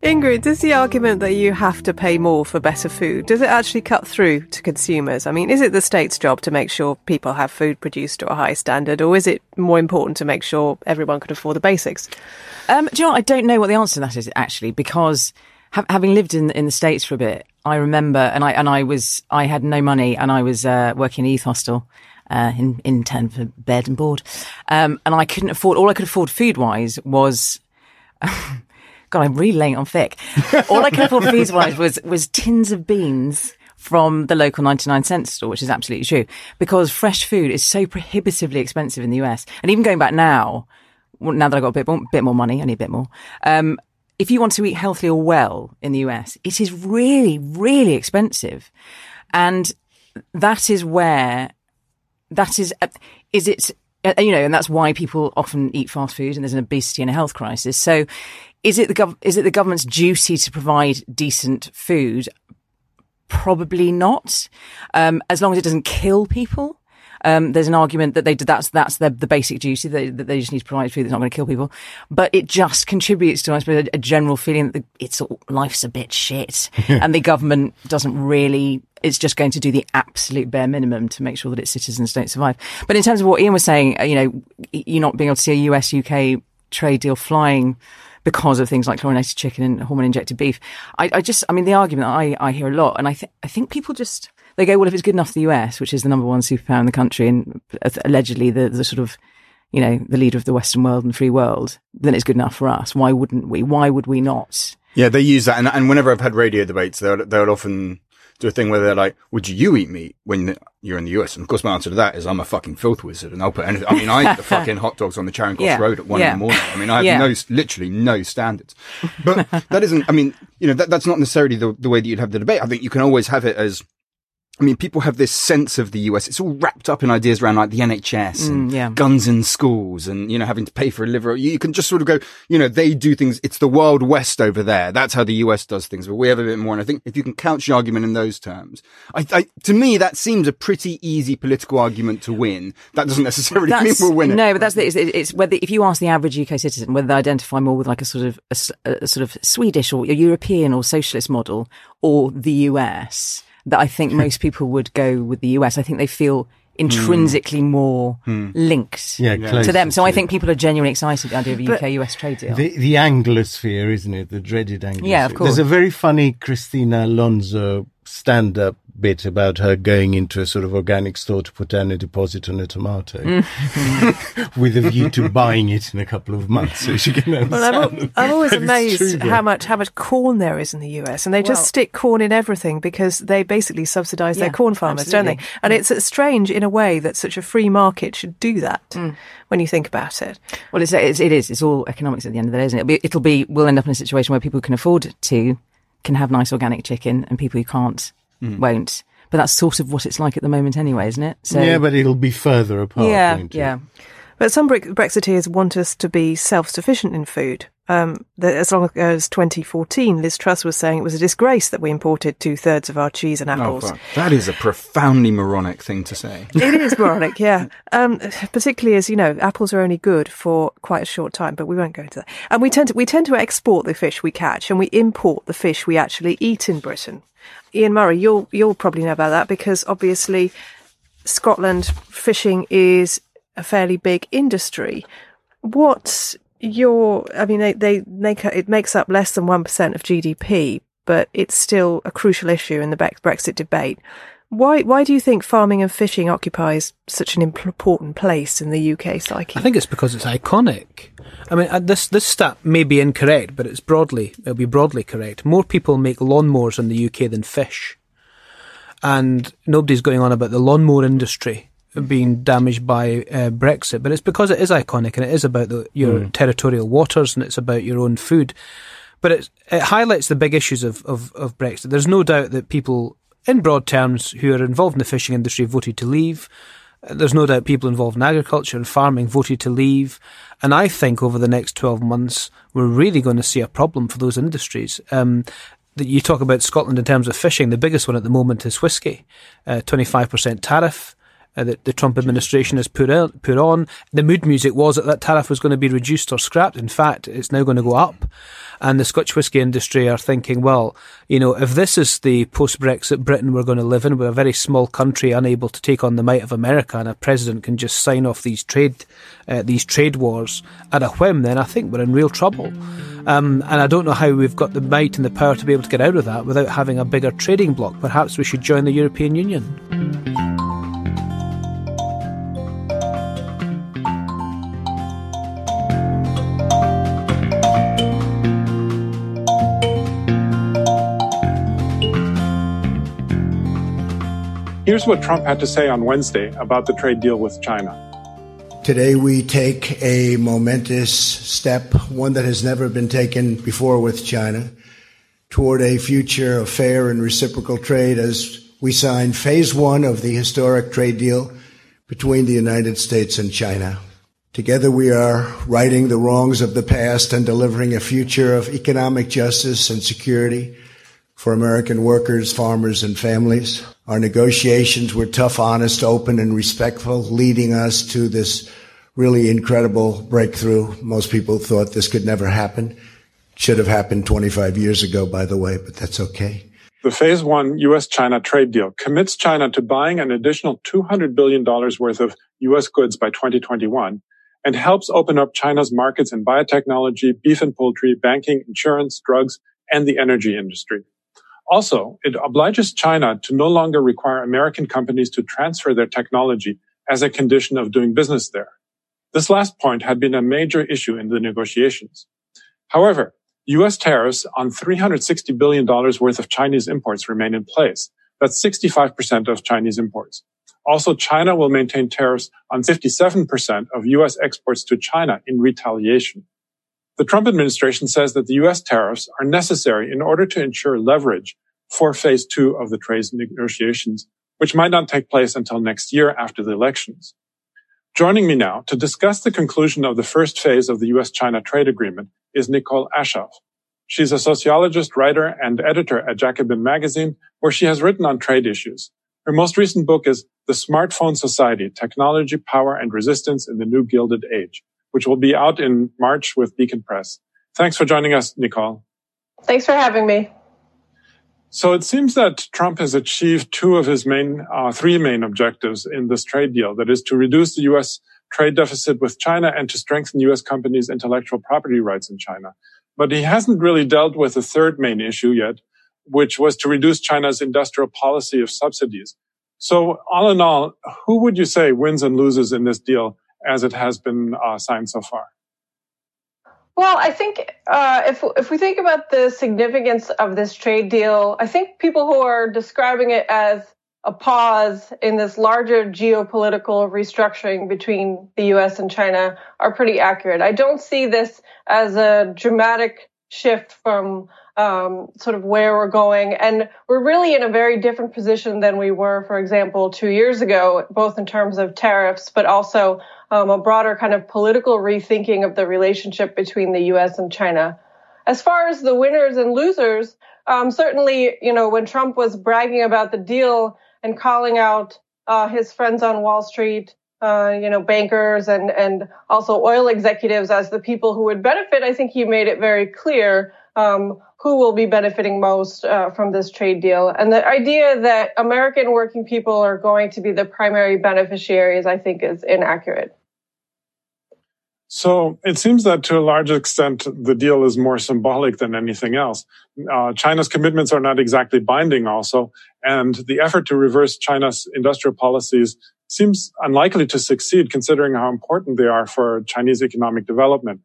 Ingrid, does the argument that you have to pay more for better food, does it actually cut through to consumers? I mean, is it the state's job to make sure people have food produced to a high standard, or is it more important to make sure everyone can afford the basics? Um, do you know what? I don't know what the answer to that is actually, because ha- having lived in in the states for a bit, I remember, and I and I was I had no money, and I was uh, working in a youth hostel. Uh, in in turn for bed and board, um, and I couldn't afford. All I could afford food wise was God, I'm really laying on thick. All I could afford food wise was was tins of beans from the local 99 cent store, which is absolutely true, because fresh food is so prohibitively expensive in the US. And even going back now, now that I've got a bit more, bit more money, only a bit more, um, if you want to eat healthily or well in the US, it is really, really expensive. And that is where, that is, uh, is it, uh, you know, and that's why people often eat fast food and there's an obesity and a health crisis. So is it the gov- is it the government's duty to provide decent food? Probably not. Um, as long as it doesn't kill people. Um, there's an argument that they that's that's the, the basic duty they, that they just need to provide food that's not going to kill people, but it just contributes to I suppose a, a general feeling that the, it's all, life's a bit shit, and the government doesn't really. It's just going to do the absolute bare minimum to make sure that its citizens don't survive. But in terms of what Ian was saying, uh, you know, you're not being able to see a US UK trade deal flying because of things like chlorinated chicken and hormone injected beef. I, I just, I mean, the argument that I, I hear a lot, and I think, I think people just, they go, well, if it's good enough for the US, which is the number one superpower in the country and uh, allegedly the, the sort of, you know, the leader of the Western world and free world, then it's good enough for us. Why wouldn't we? Why would we not? Yeah, they use that. And, and whenever I've had radio debates, they'll, they'll often do a thing where they're like, would you eat meat when you're in the US? And of course, my answer to that is I'm a fucking filth wizard and I'll put anything. I mean, I eat the fucking hot dogs on the Charing Cross Yeah. Road at one Yeah. in the morning. I mean, I have Yeah. no, literally no standards. But that isn't, I mean, you know, that, that's not necessarily the, the way that you'd have the debate. I think you can always have it as, I mean, people have this sense of the US. It's all wrapped up in ideas around like the NHS and Mm, yeah. guns in schools and, you know, having to pay for a liver. You can just sort of go, you know, they do things. It's the Wild West over there. That's how the US does things, but we have a bit more. And I think if you can couch the argument in those terms, I, I to me, that seems a pretty easy political argument to win. That doesn't necessarily mean we'll win it. No, but that's the, it's, it's whether if you ask the average UK citizen whether they identify more with like a sort of a, a sort of Swedish or European or socialist model or the US, that I think most people would go with the US. I think they feel hmm. intrinsically more hmm. linked Yeah, to them. So I to- think people are genuinely excited at the idea of a UK-US trade deal. The, the Anglosphere, isn't it? The dreaded Anglosphere. Yeah, of course. There's a very funny Christina Alonso stand-up bit about her going into a sort of organic store to put down a deposit on a tomato Mm. with a view to buying it in a couple of months so she can Well, I'm, understand. al- I'm always And true, amazed how much how much corn there is in the US, and they just Well- stick corn in everything because they basically subsidise their corn farmers, don't they? And it's uh, strange in a way that such a free market should do that Mm. when you think about it. Well, it's, it's it is. It's all economics at the end of the day, isn't it? It'll be, it'll be. We'll end up in a situation where people who can afford to can have nice organic chicken, and people who can't won't. But that's sort of what it's like at the moment, anyway, isn't it? So yeah, but it'll be further apart. yeah, won't yeah. But some Brexiteers want us to be self-sufficient in food. Um, that as long ago as 2014, Liz Truss was saying it was a disgrace that we imported two thirds of our cheese and Oh, apples. fuck. That is a profoundly moronic thing to say. it is moronic, yeah. Um, particularly as you know, apples are only good for quite a short time, but we won't go into that. And we tend to we tend to export the fish we catch, and we import the fish we actually eat in Britain. Ian Murray, you'll you'll probably know about that because obviously Scotland fishing is a fairly big industry. What's your? I mean, they they make it makes up less than one percent of GDP, but it's still a crucial issue in the Brexit debate. Why why do you think farming and fishing occupies such an important place in the UK psyche? I think it's because it's iconic. I mean, uh, this this stat may be incorrect, but it's broadly it'll be broadly correct. More people make lawnmowers in the UK than fish, and nobody's going on about the lawnmower industry being damaged by uh, Brexit. But it's because it is iconic and it is about the, your Mm. territorial waters and it's about your own food. But it it highlights the big issues of, of, of Brexit. There's no doubt that people, in broad terms, who are involved in the fishing industry voted to leave. There's no doubt people involved in agriculture and farming voted to leave. And I think over the next 12 months, we're really going to see a problem for those industries. Um, that you talk about Scotland in terms of fishing, the biggest one at the moment is whisky, uh, 25% tariff. Uh, that the Trump administration has put out, put on. The mood music was that that tariff was going to be reduced or scrapped. In fact, it's now going to go up. And the Scotch whisky industry are thinking, well, you know, if this is the post-Brexit Britain we're going to live in, we're a very small country unable to take on the might of America, and a president can just sign off these trade, uh, these trade wars at a whim, then I think we're in real trouble. Um, and I don't know how we've got the might and the power to be able to get out of that without having a bigger trading bloc. Perhaps we should join the European Union. Here's what Trump had to say on Wednesday about the trade deal with China. Today we take a momentous step, one that has never been taken before with China, toward a future of fair and reciprocal trade as we sign phase one of the historic trade deal between the United States and China. Together we are righting the wrongs of the past and delivering a future of economic justice and security for American workers, farmers, and families. Our negotiations were tough, honest, open, and respectful, leading us to this really incredible breakthrough. Most people thought this could never happen. Should have happened 25 years ago, by the way, but that's okay. The phase one U.S. China trade deal commits China to buying an additional $200 billion worth of U.S. goods by 2021 and helps open up China's markets in biotechnology, beef and poultry, banking, insurance, drugs, and the energy industry. Also, it obliges China to no longer require American companies to transfer their technology as a condition of doing business there. This last point had been a major issue in the negotiations. However, U.S. tariffs on $360 billion worth of Chinese imports remain in place. That's 65% of Chinese imports. Also, China will maintain tariffs on 57% of U.S. exports to China in retaliation. The Trump administration says that the U.S. tariffs are necessary in order to ensure leverage for phase two of the trade negotiations which might not take place until next year after the elections. Joining me now to discuss the conclusion of the first phase of the US-China trade agreement is Nicole Aschoff. She's a sociologist, writer, and editor at Jacobin Magazine, where she has written on trade issues. Her most recent book is The Smartphone Society, Technology, Power, and Resistance in the New Gilded Age, which will be out in March with Beacon Press. Thanks for joining us, Nicole. Thanks for having me. So it seems that Trump has achieved two of his main, uh, three main objectives in this trade deal. That is to reduce the U.S. trade deficit with China and to strengthen U.S. companies' intellectual property rights in China. But he hasn't really dealt with the third main issue yet, which was to reduce China's industrial policy of subsidies. So all in all, who would you say wins and loses in this deal as it has been uh, signed so far? Well, I think uh, if if we think about the significance of this trade deal, I think people who are describing it as a pause in this larger geopolitical restructuring between the U.S. and China are pretty accurate. I don't see this as a dramatic shift from um, sort of where we're going. And we're really in a very different position than we were, for example, two years ago, both in terms of tariffs, but also um, a broader kind of political rethinking of the relationship between the U.S. and China. As far as the winners and losers, um, certainly, you know, when Trump was bragging about the deal and calling out uh, his friends on Wall Street, uh, you know, bankers and and also oil executives as the people who would benefit, I think he made it very clear um, who will be benefiting most uh, from this trade deal. And the idea that American working people are going to be the primary beneficiaries, I think, is inaccurate. So it seems that to a large extent, the deal is more symbolic than anything else. Uh, China's commitments are not exactly binding also. And the effort to reverse China's industrial policies seems unlikely to succeed considering how important they are for Chinese economic development.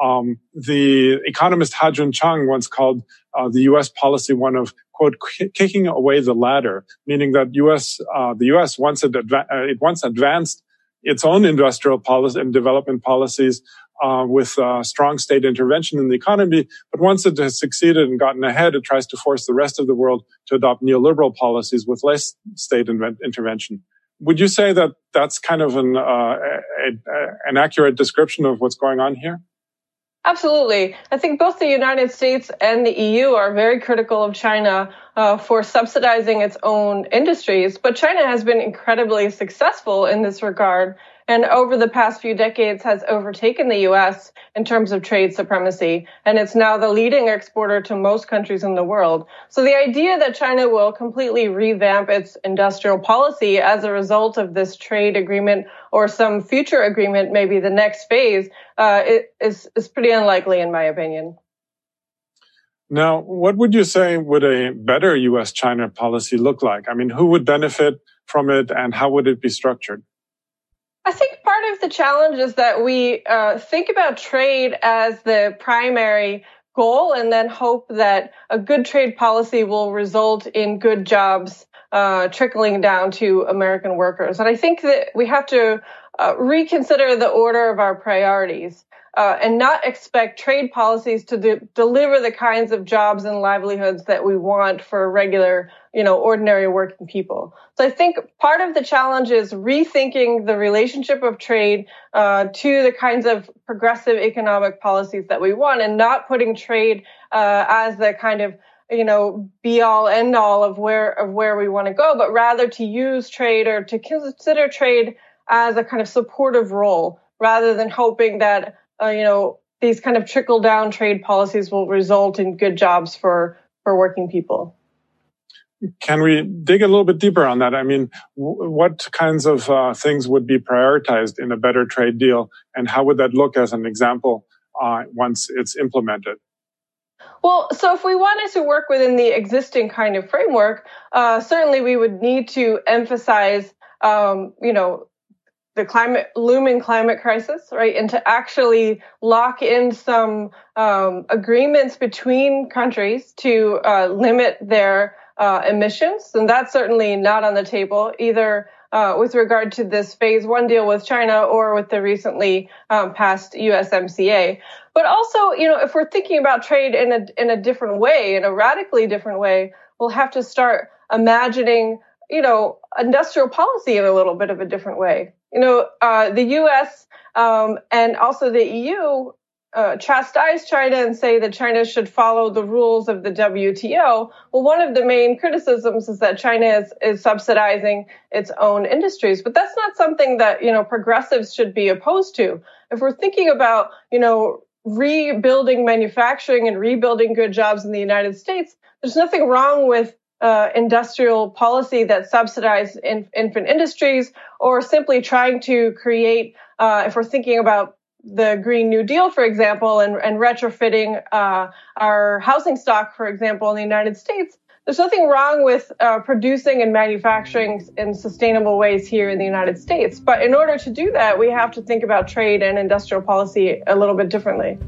Um, the economist Ha-Joon Chang once called uh, the U.S. policy one of quote kicking away the ladder, meaning that U.S. Uh, the U.S. once it, adva- uh, it once advanced its own industrial policy and development policies uh, with uh, strong state intervention in the economy. But once it has succeeded and gotten ahead, it tries to force the rest of the world to adopt neoliberal policies with less state in- intervention. Would you say that that's kind of an, uh, a, a, an accurate description of what's going on here? Absolutely. I think both the United States and the EU are very critical of China uh, for subsidizing its own industries, but China has been incredibly successful in this regard and over the past few decades has overtaken the US in terms of trade supremacy. And it's now the leading exporter to most countries in the world. So the idea that China will completely revamp its industrial policy as a result of this trade agreement or some future agreement, maybe the next phase, uh, is, is pretty unlikely in my opinion. Now, what would you say would a better US China policy look like? I mean, who would benefit from it and how would it be structured? I think part of the challenge is that we uh, think about trade as the primary goal and then hope that a good trade policy will result in good jobs uh, trickling down to American workers. And I think that we have to uh, reconsider the order of our priorities uh, and not expect trade policies to de- deliver the kinds of jobs and livelihoods that we want for regular, you know, ordinary working people. So I think part of the challenge is rethinking the relationship of trade uh, to the kinds of progressive economic policies that we want, and not putting trade uh, as the kind of you know be all end all of where of where we want to go, but rather to use trade or to consider trade as a kind of supportive role rather than hoping that uh, you know, these kind of trickle down trade policies will result in good jobs for, for working people. Can we dig a little bit deeper on that? I mean, w- what kinds of uh, things would be prioritized in a better trade deal, and how would that look as an example uh, once it's implemented? Well, so if we wanted to work within the existing kind of framework, uh, certainly we would need to emphasize, um, you know, the climate looming climate crisis, right, and to actually lock in some um, agreements between countries to uh, limit their uh, emissions, and that's certainly not on the table either. Uh, with regard to this phase one deal with China or with the recently um, passed USMCA. But also, you know, if we're thinking about trade in a, in a different way, in a radically different way, we'll have to start imagining you know, industrial policy in a little bit of a different way. You know, uh, the U.S. Um, and also the EU uh, chastise China and say that China should follow the rules of the WTO. Well, one of the main criticisms is that China is, is subsidizing its own industries, but that's not something that, you know, progressives should be opposed to. If we're thinking about, you know, rebuilding manufacturing and rebuilding good jobs in the United States, there's nothing wrong with uh, industrial policy that subsidizes in, infant industries or simply trying to create, uh, if we're thinking about the Green New Deal, for example, and, and retrofitting uh, our housing stock, for example, in the United States, there's nothing wrong with uh, producing and manufacturing in sustainable ways here in the United States. But in order to do that, we have to think about trade and industrial policy a little bit differently.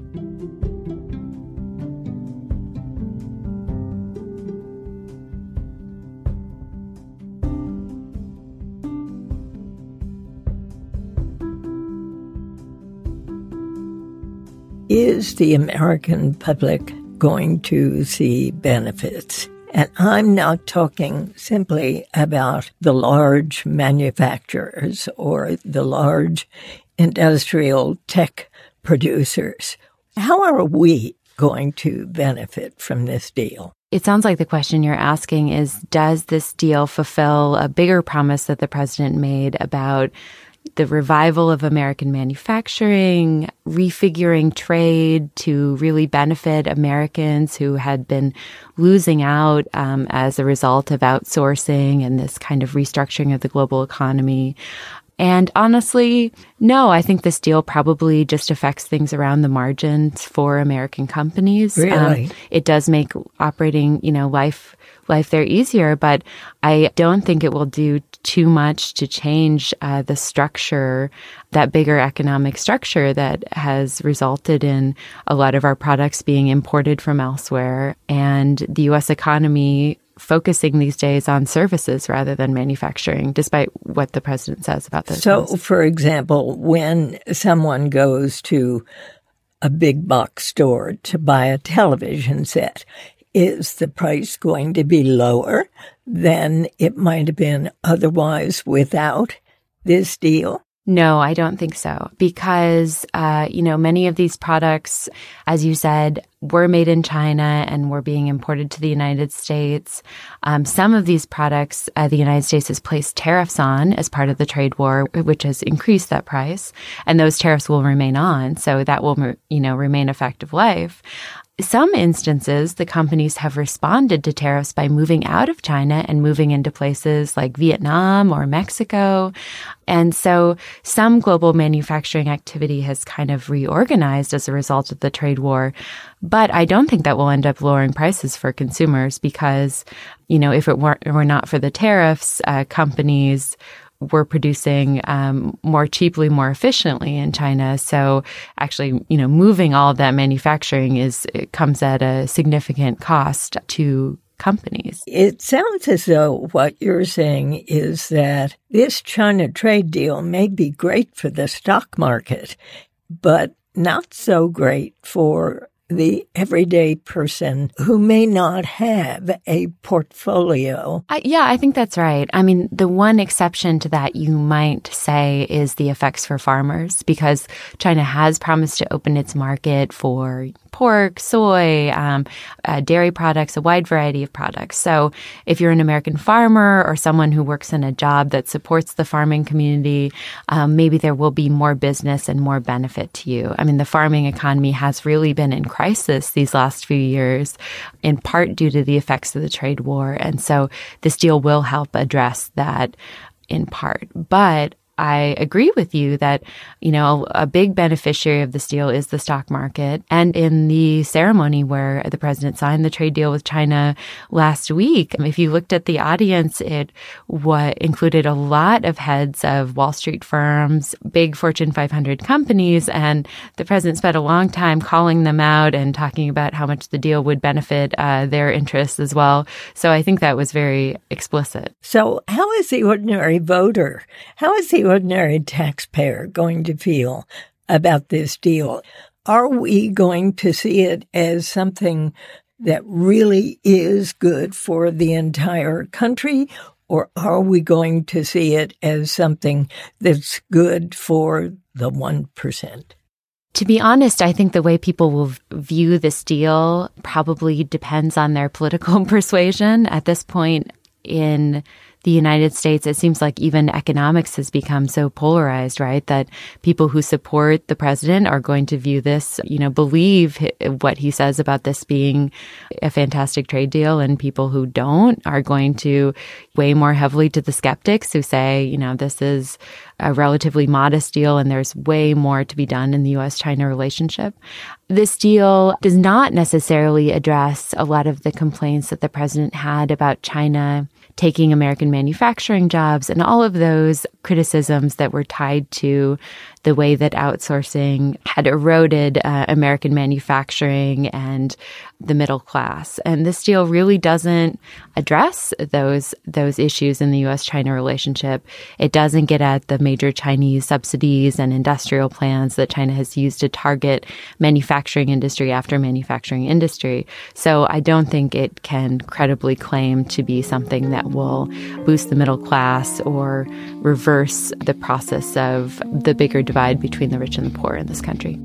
Is the American public going to see benefits? And I'm not talking simply about the large manufacturers or the large industrial tech producers. How are we going to benefit from this deal? It sounds like the question you're asking is Does this deal fulfill a bigger promise that the president made about the revival of American manufacturing, refiguring trade to really benefit Americans who had been losing out um, as a result of outsourcing and this kind of restructuring of the global economy. And honestly, no, I think this deal probably just affects things around the margins for American companies. Really? Um, it does make operating, you know, life life there easier, but I don't think it will do too much to change uh, the structure, that bigger economic structure that has resulted in a lot of our products being imported from elsewhere and the U.S. economy focusing these days on services rather than manufacturing, despite what the president says about this. So, for example, when someone goes to a big box store to buy a television set, is the price going to be lower than it might have been otherwise without this deal? No, I don't think so. Because, uh, you know, many of these products, as you said, were made in China and were being imported to the United States. Um, some of these products, uh, the United States has placed tariffs on as part of the trade war, which has increased that price. And those tariffs will remain on. So that will, you know, remain effective life some instances, the companies have responded to tariffs by moving out of China and moving into places like Vietnam or Mexico. And so some global manufacturing activity has kind of reorganized as a result of the trade war. But I don't think that will end up lowering prices for consumers because, you know, if it were, were not for the tariffs, uh, companies were producing um, more cheaply, more efficiently in China. So actually, you know, moving all of that manufacturing is it comes at a significant cost to companies. It sounds as though what you're saying is that this China trade deal may be great for the stock market, but not so great for the everyday person who may not have a portfolio. Uh, yeah, I think that's right. I mean, the one exception to that you might say is the effects for farmers because China has promised to open its market for pork, soy, um, uh, dairy products, a wide variety of products. So if you're an American farmer or someone who works in a job that supports the farming community, um, maybe there will be more business and more benefit to you. I mean, the farming economy has really been in crisis these last few years, in part due to the effects of the trade war. And so this deal will help address that in part. But I agree with you that, you know, a big beneficiary of this deal is the stock market. And in the ceremony where the president signed the trade deal with China last week, if you looked at the audience, it what included a lot of heads of Wall Street firms, big Fortune 500 companies. And the president spent a long time calling them out and talking about how much the deal would benefit uh, their interests as well. So I think that was very explicit. So how is the ordinary voter? How is the ordinary taxpayer going to feel about this deal? Are we going to see it as something that really is good for the entire country? Or are we going to see it as something that's good for the 1%? To be honest, I think the way people will view this deal probably depends on their political persuasion. At this point in the United States, it seems like even economics has become so polarized, right? That people who support the president are going to view this, you know, believe what he says about this being a fantastic trade deal, and people who don't are going to weigh more heavily to the skeptics who say, you know, this is a relatively modest deal and there's way more to be done in the US China relationship. This deal does not necessarily address a lot of the complaints that the president had about China taking American manufacturing jobs and all of those criticisms that were tied to the way that outsourcing had eroded uh, American manufacturing and the middle class. And this deal really doesn't address those those issues in the US China relationship. It doesn't get at the major Chinese subsidies and industrial plans that China has used to target manufacturing industry after manufacturing industry. So I don't think it can credibly claim to be something that will boost the middle class or reverse the process of the bigger divide between the rich and the poor in this country.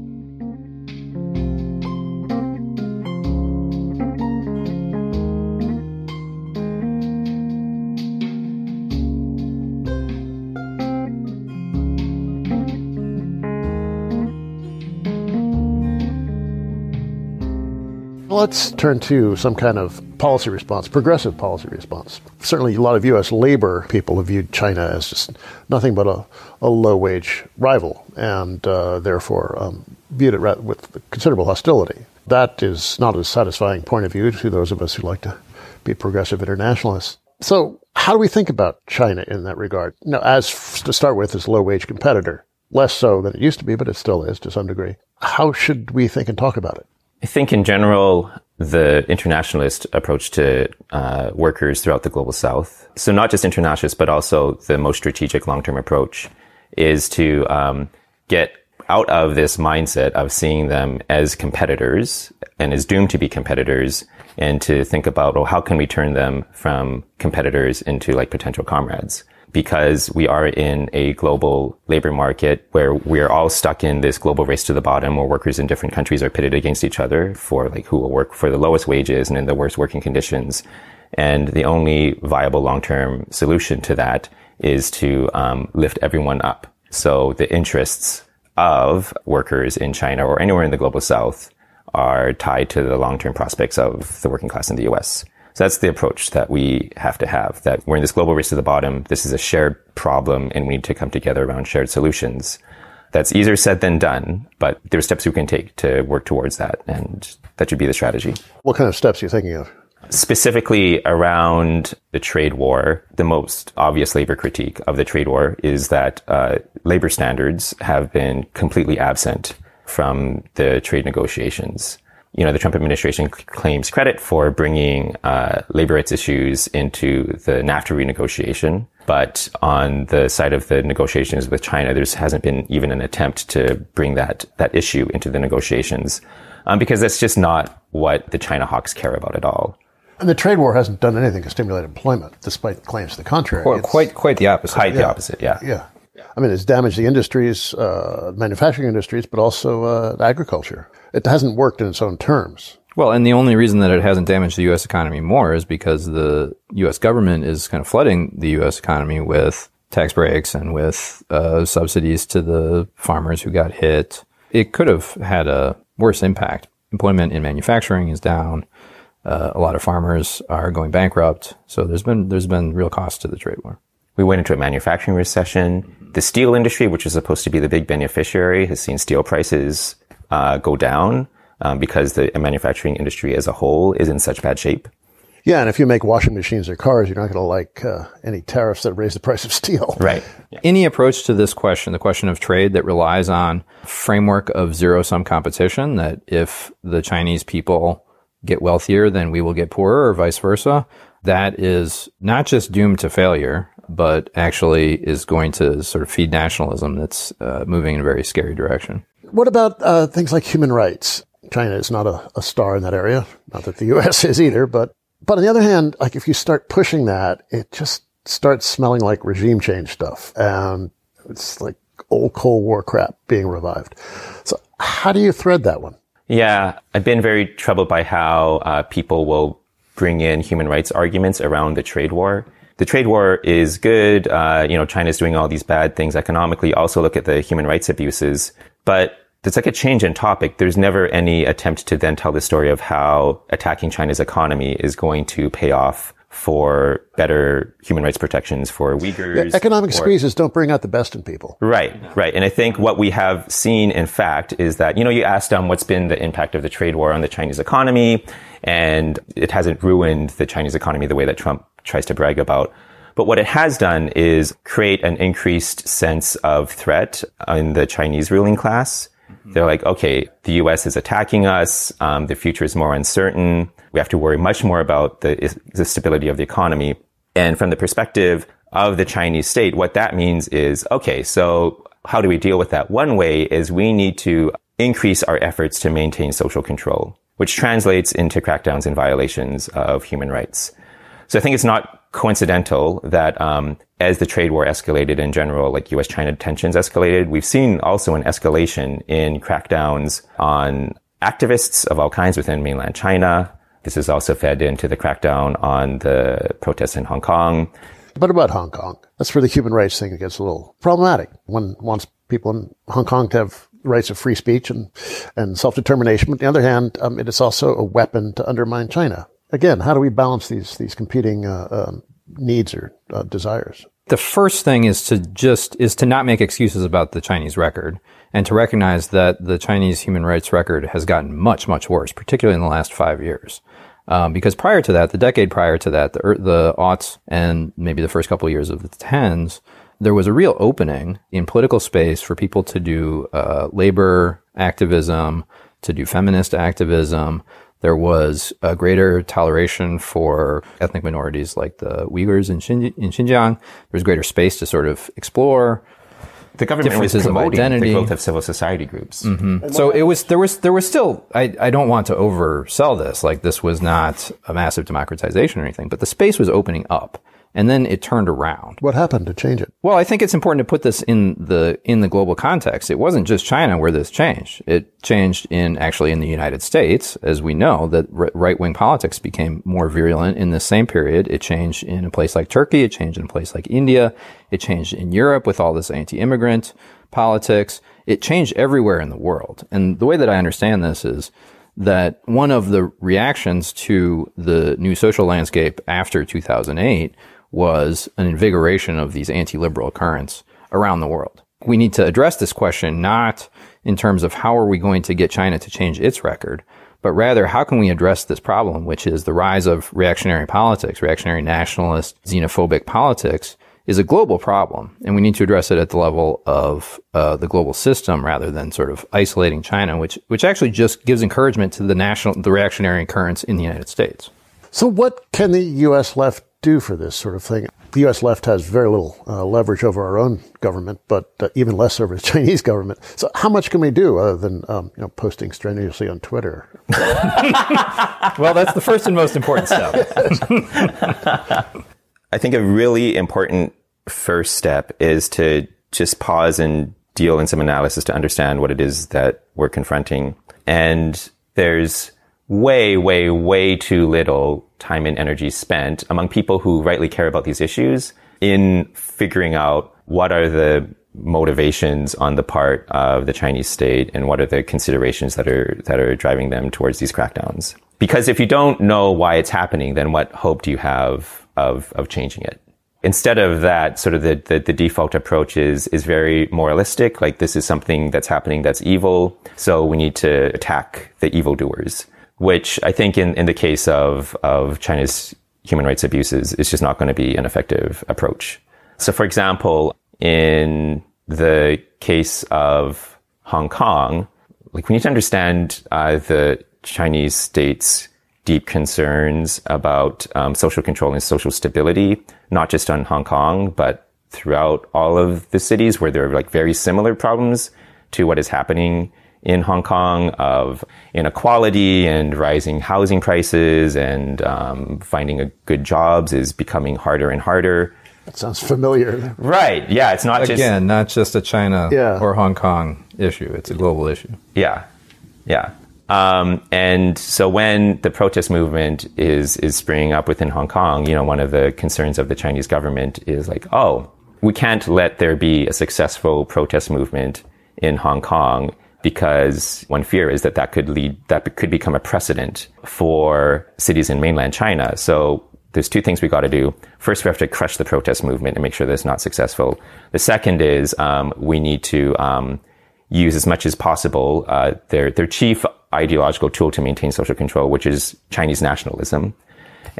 Let's turn to some kind of policy response, progressive policy response. Certainly, a lot of U.S. labor people have viewed China as just nothing but a, a low wage rival and uh, therefore um, viewed it with considerable hostility. That is not a satisfying point of view to those of us who like to be progressive internationalists. So, how do we think about China in that regard? Now, as to start with, as a low wage competitor, less so than it used to be, but it still is to some degree. How should we think and talk about it? I think in general, the internationalist approach to uh, workers throughout the global south, so not just internationalists, but also the most strategic long term approach, is to um, get out of this mindset of seeing them as competitors and as doomed to be competitors and to think about, well, how can we turn them from competitors into like potential comrades? Because we are in a global labor market where we're all stuck in this global race to the bottom where workers in different countries are pitted against each other for like who will work for the lowest wages and in the worst working conditions. And the only viable long-term solution to that is to um, lift everyone up. So the interests of workers in China or anywhere in the global south are tied to the long-term prospects of the working class in the US. So that's the approach that we have to have, that we're in this global race to the bottom. This is a shared problem and we need to come together around shared solutions. That's easier said than done, but there are steps we can take to work towards that. And that should be the strategy. What kind of steps are you thinking of? Specifically around the trade war, the most obvious labor critique of the trade war is that uh, labor standards have been completely absent from the trade negotiations you know, the Trump administration claims credit for bringing uh, labor rights issues into the NAFTA renegotiation. But on the side of the negotiations with China, there hasn't been even an attempt to bring that, that issue into the negotiations. Um, because that's just not what the China hawks care about at all. And the trade war hasn't done anything to stimulate employment, despite claims to the contrary. Quite, quite, quite the opposite. Quite yeah. the opposite, yeah. Yeah. I mean, it's damaged the industries, uh, manufacturing industries, but also uh, agriculture it hasn't worked in its own terms. Well, and the only reason that it hasn't damaged the U.S. economy more is because the U.S. government is kind of flooding the U.S. economy with tax breaks and with uh, subsidies to the farmers who got hit. It could have had a worse impact. Employment in manufacturing is down. Uh, a lot of farmers are going bankrupt. So there's been there's been real cost to the trade war. We went into a manufacturing recession. The steel industry, which is supposed to be the big beneficiary, has seen steel prices uh, go down um, because the manufacturing industry as a whole is in such bad shape. Yeah, and if you make washing machines or cars, you're not going to like uh, any tariffs that raise the price of steel. Right. Yeah. Any approach to this question, the question of trade that relies on framework of zero sum competition, that if the Chinese people get wealthier, then we will get poorer, or vice versa, that is not just doomed to failure, but actually is going to sort of feed nationalism that's uh, moving in a very scary direction. What about uh, things like human rights? China is not a, a, star in that area. Not that the U.S. is either, but but on the other hand, like if you start pushing that, it just starts smelling like regime change stuff. And it's like old Cold War crap being revived. So how do you thread that one? Yeah, I've been very troubled by how uh, people will bring in human rights arguments around the trade war. The trade war is good. Uh, you know, China's doing all these bad things economically. Also look at the human rights abuses. But it's like a change in topic. There's never any attempt to then tell the story of how attacking China's economy is going to pay off for better human rights protections for Uyghurs. Yeah, economic or, squeezes don't bring out the best in people. Right, right. And I think what we have seen, in fact, is that, you know, you asked um, what's been the impact of the trade war on the Chinese economy, and it hasn't ruined the Chinese economy the way that Trump tries to brag about. But what it has done is create an increased sense of threat in the Chinese ruling class. Mm-hmm. They're like, okay, the U.S. is attacking us. Um, the future is more uncertain. We have to worry much more about the, the stability of the economy. And from the perspective of the Chinese state, what that means is, okay, so how do we deal with that? One way is we need to increase our efforts to maintain social control, which translates into crackdowns and violations of human rights. So I think it's not coincidental that um, as the trade war escalated in general, like U.S.-China tensions escalated, we've seen also an escalation in crackdowns on activists of all kinds within mainland China. This is also fed into the crackdown on the protests in Hong Kong. But about Hong Kong, that's where the human rights thing gets a little problematic. One wants people in Hong Kong to have rights of free speech and, and self-determination. But on the other hand, um, it is also a weapon to undermine China again, how do we balance these these competing uh, uh, needs or uh, desires? The first thing is to just is to not make excuses about the Chinese record and to recognize that the Chinese human rights record has gotten much much worse, particularly in the last five years. Um, because prior to that, the decade prior to that, the, er, the aughts and maybe the first couple of years of the tens, there was a real opening in political space for people to do uh, labor activism, to do feminist activism, there was a greater toleration for ethnic minorities like the Uyghurs in, in Xinjiang. There was greater space to sort of explore the government was promoting the growth of civil society groups. Mm-hmm. So it was there was there was still I, I don't want to oversell this like this was not a massive democratization or anything, but the space was opening up and then it turned around. What happened to change it? Well, I think it's important to put this in the in the global context. It wasn't just China where this changed. It changed in actually in the United States, as we know that right wing politics became more virulent in the same period. It changed in a place like Turkey. It changed in a place like India. It changed in Europe with all this anti-immigrant politics. It changed everywhere in the world. And the way that I understand this is that one of the reactions to the new social landscape after 2008 was an invigoration of these anti-liberal currents around the world. We need to address this question not in terms of how are we going to get China to change its record, but rather how can we address this problem, which is the rise of reactionary politics, reactionary nationalist, xenophobic politics is a global problem, and we need to address it at the level of uh, the global system rather than sort of isolating China, which which actually just gives encouragement to the national the reactionary currents in the United States. So, what can the U.S. left do for this sort of thing. The U.S. left has very little uh, leverage over our own government, but uh, even less over the Chinese government. So, how much can we do other than um, you know posting strenuously on Twitter? well, that's the first and most important step. I think a really important first step is to just pause and deal in some analysis to understand what it is that we're confronting. And there's way, way, way too little time and energy spent among people who rightly care about these issues in figuring out what are the motivations on the part of the Chinese state and what are the considerations that are that are driving them towards these crackdowns. Because if you don't know why it's happening, then what hope do you have of of changing it? Instead of that, sort of the, the, the default approach is is very moralistic, like this is something that's happening that's evil, so we need to attack the evildoers which I think in, in the case of, of China's human rights abuses is just not going to be an effective approach. So, for example, in the case of Hong Kong, like we need to understand uh, the Chinese state's deep concerns about um, social control and social stability, not just on Hong Kong, but throughout all of the cities where there are like very similar problems to what is happening in Hong Kong of inequality and rising housing prices and um, finding a good jobs is becoming harder and harder. That sounds familiar. Right. Yeah. It's not again, just, not just a China Yeah. or Hong Kong issue. It's a global issue. Yeah, yeah. Um, and so when the protest movement is is springing up within Hong Kong, you know, one of the concerns of the Chinese government is like, oh, we can't let there be a successful protest movement in Hong Kong because one fear is that that could lead that could become a precedent for cities in mainland China. So there's two things we got to do. First, we have to crush the protest movement and make sure that it's not successful. The second is um, we need to um, use as much as possible uh, their their chief ideological tool to maintain social control, which is Chinese nationalism,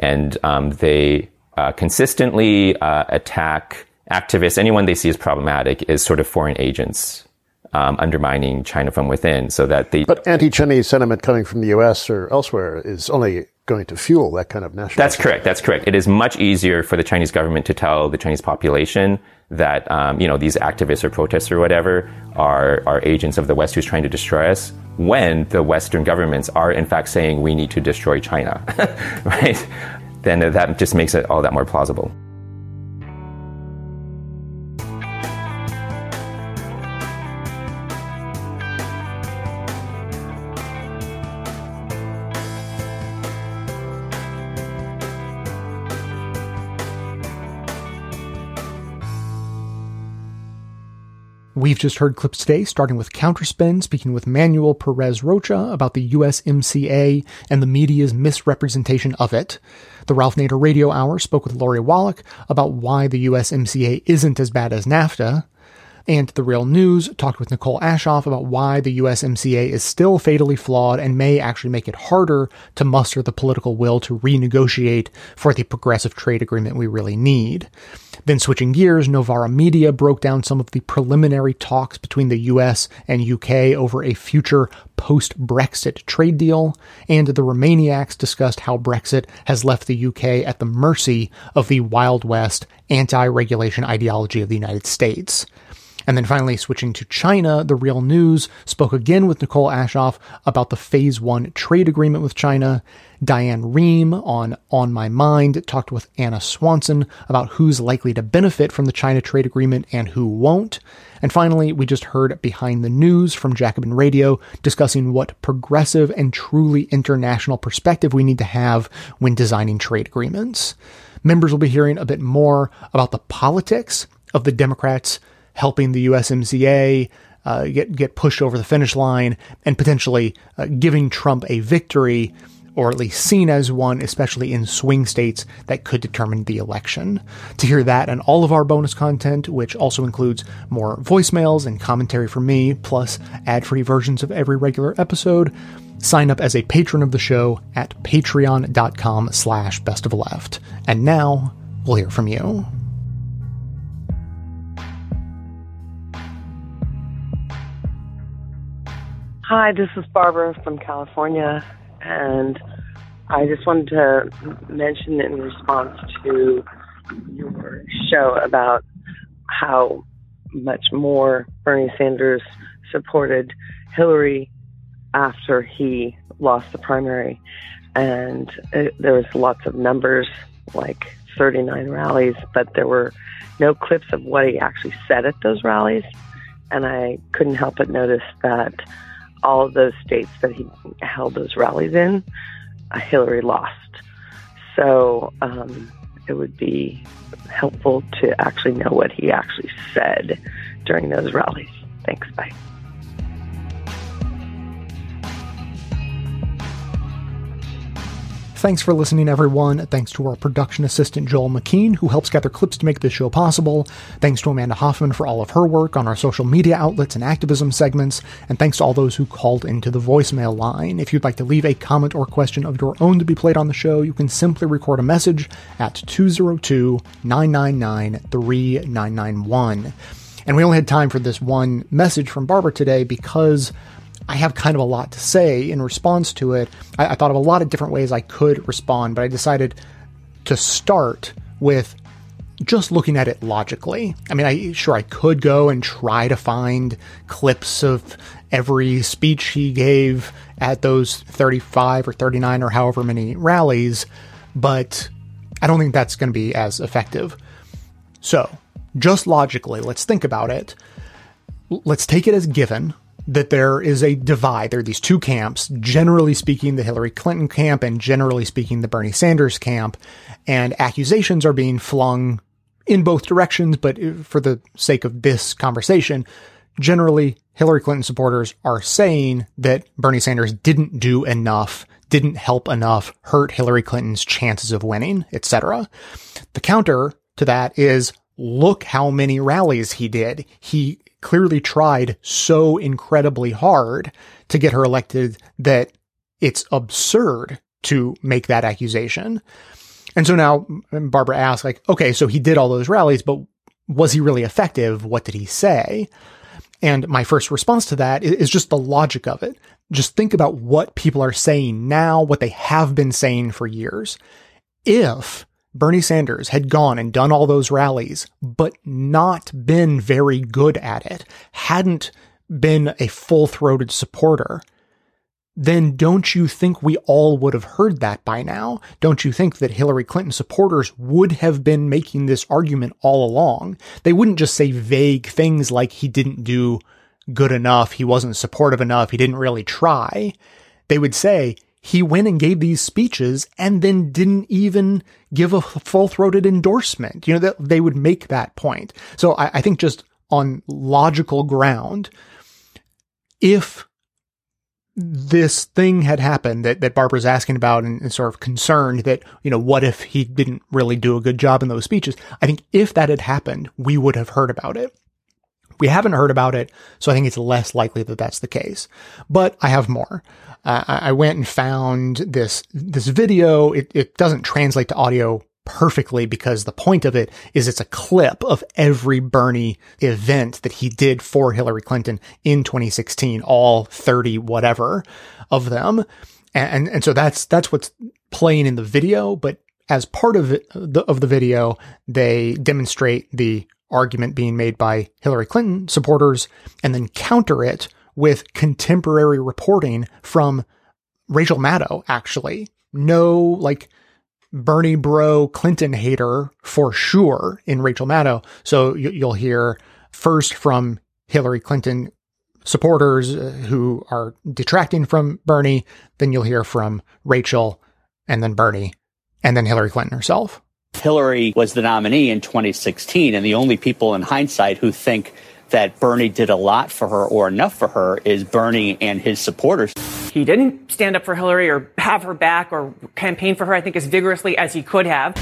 and um, they uh, consistently uh, attack activists, anyone they see as problematic, as sort of foreign agents. Um, undermining China from within, so that the. But anti-Chinese sentiment coming from the U.S. or elsewhere is only going to fuel that kind of national. That's correct. That's correct. It is much easier for the Chinese government to tell the Chinese population that um, you know these activists or protesters or whatever are are agents of the West who's trying to destroy us. When the Western governments are in fact saying we need to destroy China, right? Then that just makes it all that more plausible. We've just heard clips today, starting with Counterspin, speaking with Manuel Perez Rocha about the USMCA and the media's misrepresentation of it. The Ralph Nader Radio Hour spoke with Lori Wallach about why the USMCA isn't as bad as NAFTA. And The Real News talked with Nicole Aschoff about why the USMCA is still fatally flawed and may actually make it harder to muster the political will to renegotiate for the progressive trade agreement we really need. Then switching gears, Novara Media broke down some of the preliminary talks between the US and UK over a future post-Brexit trade deal, and the Remainiacs discussed how Brexit has left the UK at the mercy of the Wild West anti-regulation ideology of the United States. And then finally, switching to China, the Real News spoke again with Nicole Aschoff about the Phase 1 trade agreement with China. Diane Rehm on On My Mind talked with Ana Swanson about who's likely to benefit from the China trade agreement and who won't. And finally, we just heard Behind the News from Jacobin Radio discussing what progressive and truly international perspective we need to have when designing trade agreements. Members will be hearing a bit more about the politics of the Democrats helping the USMCA uh, get get pushed over the finish line and potentially uh, giving Trump a victory, or at least seen as one, especially in swing states that could determine the election. To hear that and all of our bonus content, which also includes more voicemails and commentary from me, plus ad-free versions of every regular episode. Sign up as a patron of the show at patreon.com slash best of left. And now we'll hear from you. Hi, this is Barbara from California, and I just wanted to mention in response to your show about how much more Bernie Sanders supported Hillary after he lost the primary. And it, there was lots of numbers, like 39 rallies, but there were no clips of what he actually said at those rallies. And I couldn't help but notice that all of those states that he held those rallies in, uh, Hillary lost. So um, it would be helpful to actually know what he actually said during those rallies. Thanks. Bye. Thanks for listening, everyone. Thanks to our production assistant, Joel McKean, who helps gather clips to make this show possible. Thanks to Amanda Hoffman for all of her work on our social media outlets and activism segments. And thanks to all those who called into the voicemail line. If you'd like to leave a comment or question of your own to be played on the show, you can simply record a message at 202 999 3991. And we only had time for this one message from Barbara today because I have kind of a lot to say in response to it. I, I, thought of a lot of different ways I could respond, but I decided to start with just looking at it logically. I mean, I sure I could go and try to find clips of every speech he gave at those 35 or 39 or however many rallies, but I don't think that's going to be as effective. So, just logically, let's think about it. Let's take it as given that there is a divide. There are these two camps, generally speaking, the Hillary Clinton camp and generally speaking, the Bernie Sanders camp. And accusations are being flung in both directions. But for the sake of this conversation, generally Hillary Clinton supporters are saying that Bernie Sanders didn't do enough, didn't help enough, hurt Hillary Clinton's chances of winning, etc. The counter to that is look how many rallies he did. He clearly tried so incredibly hard to get her elected that it's absurd to make that accusation. And so now Barbara asks, like, okay, so he did all those rallies, but was he really effective? What did he say? And my first response to that is just the logic of it. Just think about what people are saying now, what they have been saying for years. If Bernie Sanders had gone and done all those rallies, but not been very good at it, hadn't been a full throated supporter, then don't you think we all would have heard that by now? Don't you think that Hillary Clinton supporters would have been making this argument all along? They wouldn't just say vague things like he didn't do good enough, he wasn't supportive enough, he didn't really try. They would say, he went and gave these speeches and then didn't even give a full throated endorsement. You know, that they would make that point. So I, I think just on logical ground, if this thing had happened that, that Barbara's asking about and, and, sort of concerned that, you know, what if he didn't really do a good job in those speeches? I think if that had happened, we would have heard about it. We haven't heard about it, so I think it's less likely that that's the case. But I have more. Uh, I went and found this this video. It, it doesn't translate to audio perfectly because the point of it is it's a clip of every Bernie event that he did for Hillary Clinton in 2016, all 30 whatever of them. And, and so that's, that's what's playing in the video. But as part of the, of the video, they demonstrate the argument being made by Hillary Clinton supporters and then counter it with contemporary reporting from Rachel Maddow, actually. No, like, Bernie bro Clinton hater for sure in Rachel Maddow. So you'll hear first from Hillary Clinton supporters uh, who are detracting from Bernie. Then you'll hear from Rachel and then Bernie and then Hillary Clinton herself. Hillary was the nominee in 2016, and the only people in hindsight who think that Bernie did a lot for her or enough for her is Bernie and his supporters. He didn't stand up for Hillary or have her back or campaign for her, I think, as vigorously as he could have.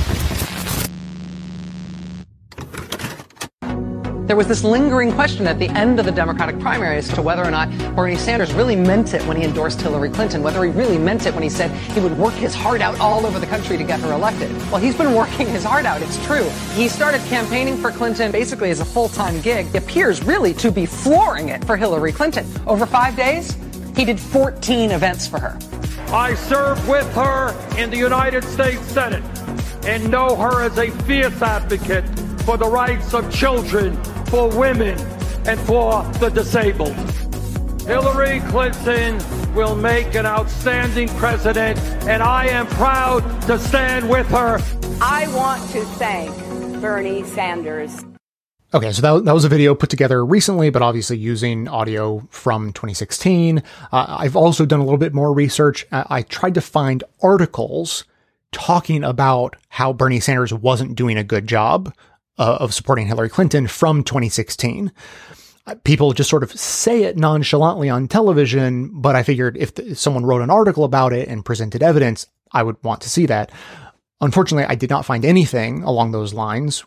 There was this lingering question at the end of the Democratic primary as to whether or not Bernie Sanders really meant it when he endorsed Hillary Clinton, whether he really meant it when he said he would work his heart out all over the country to get her elected. Well, he's been working his heart out, it's true. He started campaigning for Clinton basically as a full time gig. He appears really to be flooring it for Hillary Clinton. Over five days, he did 14 events for her. I served with her in the United States Senate and know her as a fierce advocate for the rights of children for women and for the disabled. Hillary Clinton will make an outstanding president, and I am proud to stand with her. I want to thank Bernie Sanders. Okay, so that, that was a video put together recently, but obviously using audio from 2016. Uh, I've also done a little bit more research. I, I tried to find articles talking about how Bernie Sanders wasn't doing a good job uh, of supporting Hillary Clinton from 2016. Uh, people just sort of say it nonchalantly on television, but I figured if, if someone wrote an article about it and presented evidence, I would want to see that. Unfortunately, I did not find anything along those lines.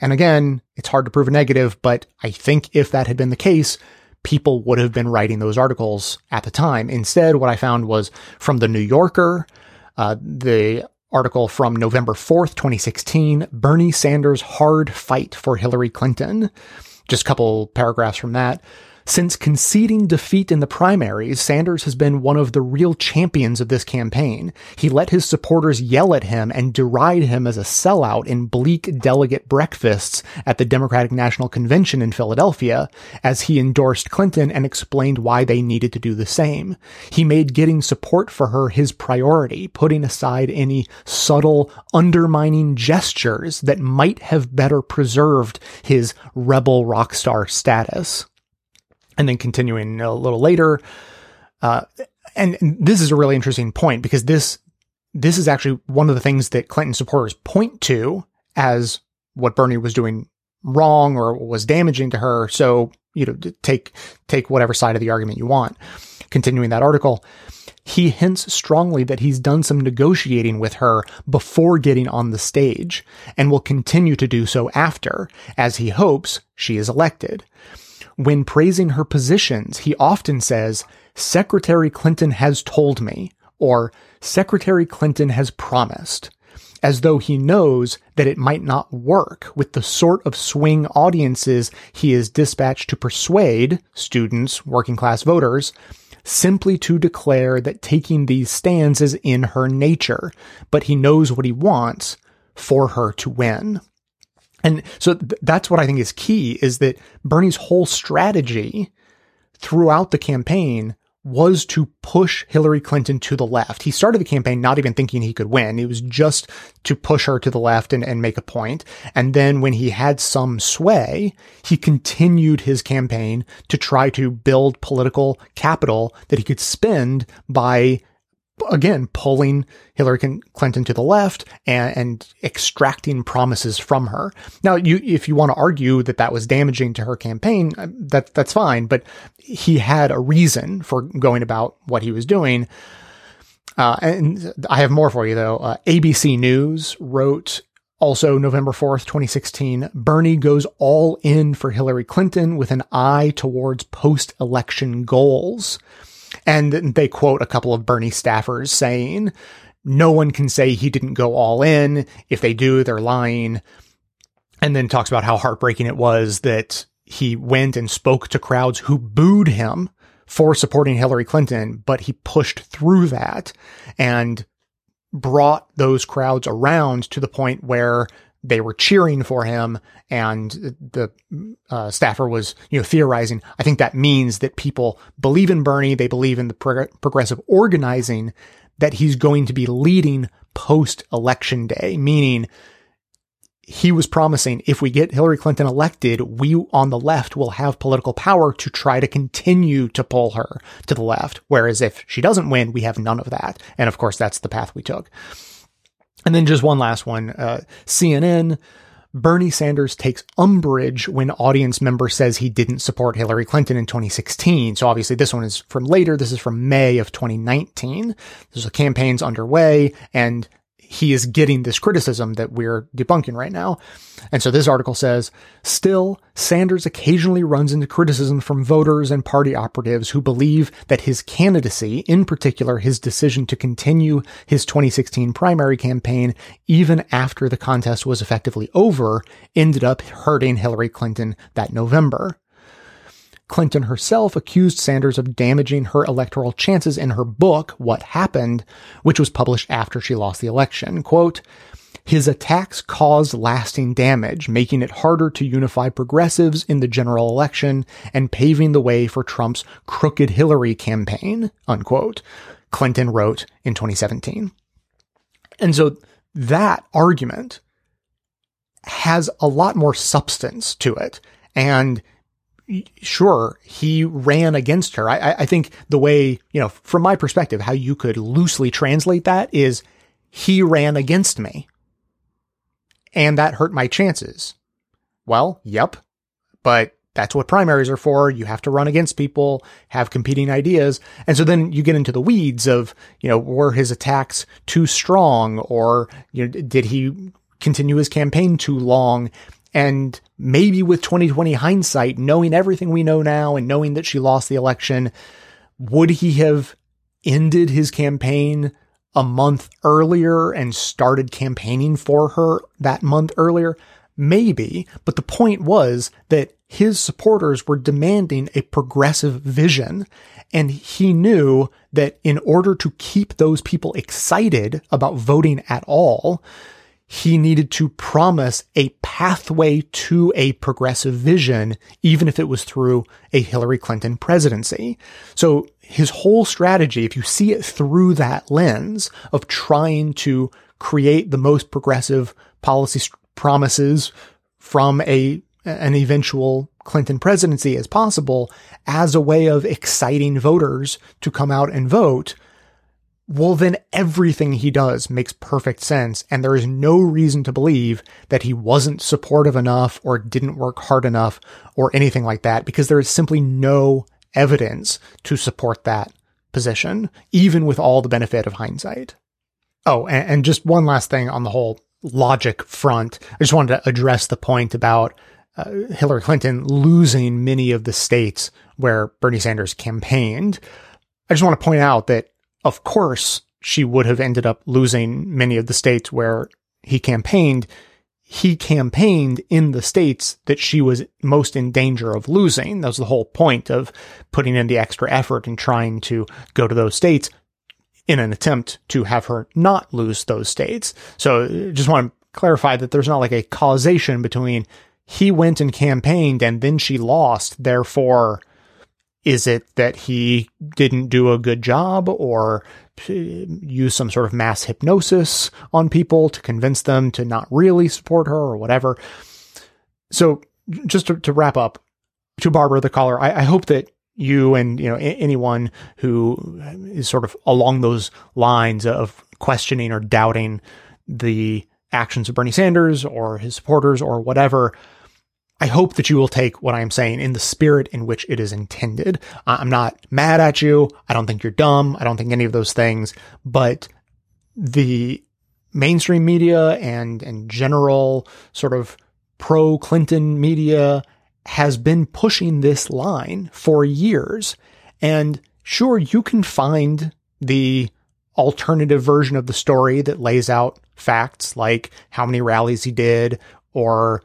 And again, it's hard to prove a negative, but I think if that had been the case, people would have been writing those articles at the time. Instead, what I found was from the New Yorker, uh, the article from November 4th, 2016, Bernie Sanders' hard fight for Hillary Clinton. Just a couple paragraphs from that. Since conceding defeat in the primaries, Sanders has been one of the real champions of this campaign. He let his supporters yell at him and deride him as a sellout in bleak delegate breakfasts at the Democratic National Convention in Philadelphia, as he endorsed Clinton and explained why they needed to do the same. He made getting support for her his priority, putting aside any subtle, undermining gestures that might have better preserved his rebel rock star status and then continuing a little later. Uh, and, and this is a really interesting point because this this is actually one of the things that Clinton supporters point to as what Bernie was doing wrong or was damaging to her. So you know, take take whatever side of the argument you want. Continuing that article, he hints strongly that he's done some negotiating with her before getting on the stage and will continue to do so after, as he hopes she is elected. When praising her positions, he often says, Secretary Clinton has told me, or Secretary Clinton has promised, as though he knows that it might not work with the sort of swing audiences he is dispatched to persuade students, working class voters, simply to declare that taking these stands is in her nature, but he knows what he wants for her to win. And so th- that's what I think is key is that Bernie's whole strategy throughout the campaign was to push Hillary Clinton to the left. He started the campaign not even thinking he could win. It was just to push her to the left and, and make a point. And then when he had some sway, he continued his campaign to try to build political capital that he could spend by again, pulling Hillary Clinton to the left and, and, extracting promises from her. Now, you, if you want to argue that that was damaging to her campaign, uh, that, that's fine, but he had a reason for going about what he was doing. Uh, and I have more for you though. Uh, ABC News wrote also November 4th, 2016, Bernie goes all in for Hillary Clinton with an eye towards post election goals. And they quote a couple of Bernie staffers saying, no one can say he didn't go all in. If they do, they're lying. And then talks about how heartbreaking it was that he went and spoke to crowds who booed him for supporting Hillary Clinton, but he pushed through that and brought those crowds around to the point where they were cheering for him and the uh, staffer was you know theorizing i think that means that people believe in bernie they believe in the pro- progressive organizing that he's going to be leading post election day meaning he was promising if we get Hillary Clinton elected, we on the left will have political power to try to continue to pull her to the left. Whereas if she doesn't win, we have none of that. And of course, that's the path we took. And then just one last one. Uh, CNN, Bernie Sanders takes umbrage when audience member says he didn't support Hillary Clinton in 2016. So obviously this one is from later. This is from May of 2019. There's a campaign's underway and he is getting this criticism that we're debunking right now. And so this article says, still, Sanders occasionally runs into criticism from voters and party operatives who believe that his candidacy, in particular his decision to continue his 2016 primary campaign even after the contest was effectively over, ended up hurting Hillary Clinton that November. Clinton herself accused Sanders of damaging her electoral chances in her book, What Happened, which was published after she lost the election. Quote, his attacks caused lasting damage, making it harder to unify progressives in the general election and paving the way for Trump's crooked Hillary campaign, unquote, Clinton wrote in 2017. And so that argument has a lot more substance to it. And sure, he ran against her. I, I think the way, you know, from my perspective, how you could loosely translate that is he ran against me. And that hurt my chances. Well, yep. But that's what primaries are for. You have to run against people, have competing ideas. And so then you get into the weeds of, you know, were his attacks too strong or, you know, did he continue his campaign too long? And maybe with 2020 hindsight, knowing everything we know now and knowing that she lost the election, would he have ended his campaign a month earlier and started campaigning for her that month earlier? Maybe. But the point was that his supporters were demanding a progressive vision. And he knew that in order to keep those people excited about voting at all, he needed to promise a pathway to a progressive vision, even if it was through a Hillary Clinton presidency. So his whole strategy, if you see it through that lens of trying to create the most progressive policy promises from a an eventual Clinton presidency as possible as a way of exciting voters to come out and vote, well, then everything he does makes perfect sense. And there is no reason to believe that he wasn't supportive enough or didn't work hard enough or anything like that, because there is simply no evidence to support that position, even with all the benefit of hindsight. Oh, and, and just one last thing on the whole logic front. I just wanted to address the point about uh, Hillary Clinton losing many of the states where Bernie Sanders campaigned. I just want to point out that, of course, she would have ended up losing many of the states where he campaigned. He campaigned in the states that she was most in danger of losing. That was the whole point of putting in the extra effort and trying to go to those states in an attempt to have her not lose those states. So just want to clarify that there's not like a causation between he went and campaigned and then she lost. Therefore, is it that he didn't do a good job or uh, use some sort of mass hypnosis on people to convince them to not really support her or whatever? So just to, to wrap up to Barbara, the caller, I, I hope that you and you know anyone who is sort of along those lines of questioning or doubting the actions of Bernie Sanders or his supporters or whatever I hope that you will take what I'm saying in the spirit in which it is intended. I'm not mad at you. I don't think you're dumb. I don't think any of those things, but the mainstream media and, and general sort of pro Clinton media has been pushing this line for years. And sure, you can find the alternative version of the story that lays out facts like how many rallies he did or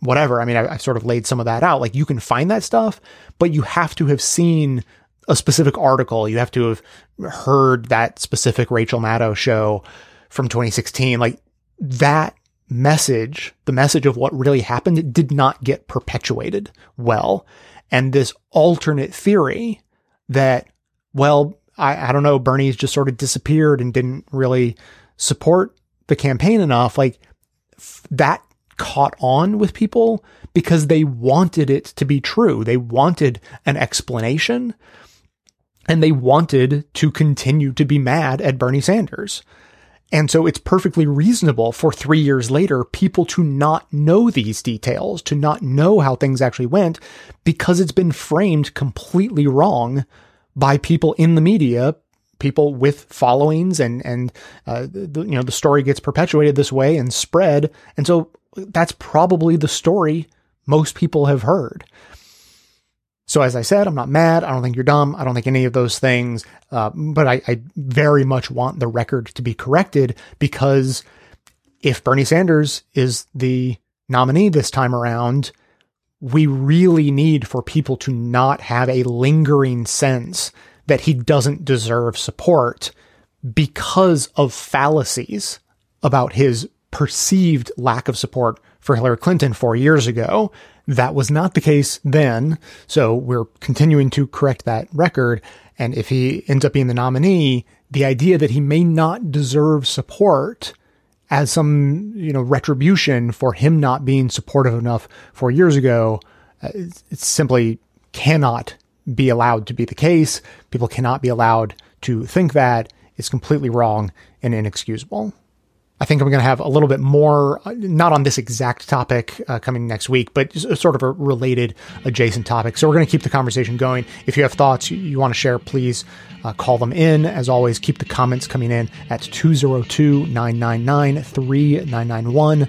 whatever. I mean, I, have sort of laid some of that out. Like you can find that stuff, but you have to have seen a specific article. You have to have heard that specific Rachel Maddow show from 2016. Like that message, the message of what really happened, did not get perpetuated well. And this alternate theory that, well, I, I don't know, Bernie's just sort of disappeared and didn't really support the campaign enough. Like that caught on with people because they wanted it to be true. They wanted an explanation and they wanted to continue to be mad at Bernie Sanders. And so it's perfectly reasonable for three years later, people to not know these details, to not know how things actually went because it's been framed completely wrong by people in the media, people with followings and, and, uh, the, you know, the story gets perpetuated this way and spread. And so that's probably the story most people have heard. So as I said, I'm not mad. I don't think you're dumb. I don't think any of those things. Uh, but I, I very much want the record to be corrected because if Bernie Sanders is the nominee this time around, we really need for people to not have a lingering sense that he doesn't deserve support because of fallacies about his perceived lack of support for Hillary Clinton four years ago. That was not the case then. So we're continuing to correct that record. And if he ends up being the nominee, the idea that he may not deserve support as some, you know, retribution for him not being supportive enough four years ago, uh, it simply cannot be allowed to be the case. People cannot be allowed to think that. It's completely wrong and inexcusable. I think I'm going to have a little bit more, uh, not on this exact topic uh, coming next week, but sort of a related adjacent topic. So we're going to keep the conversation going. If you have thoughts you, you want to share, please uh, call them in. As always, keep the comments coming in at 202 999 3991.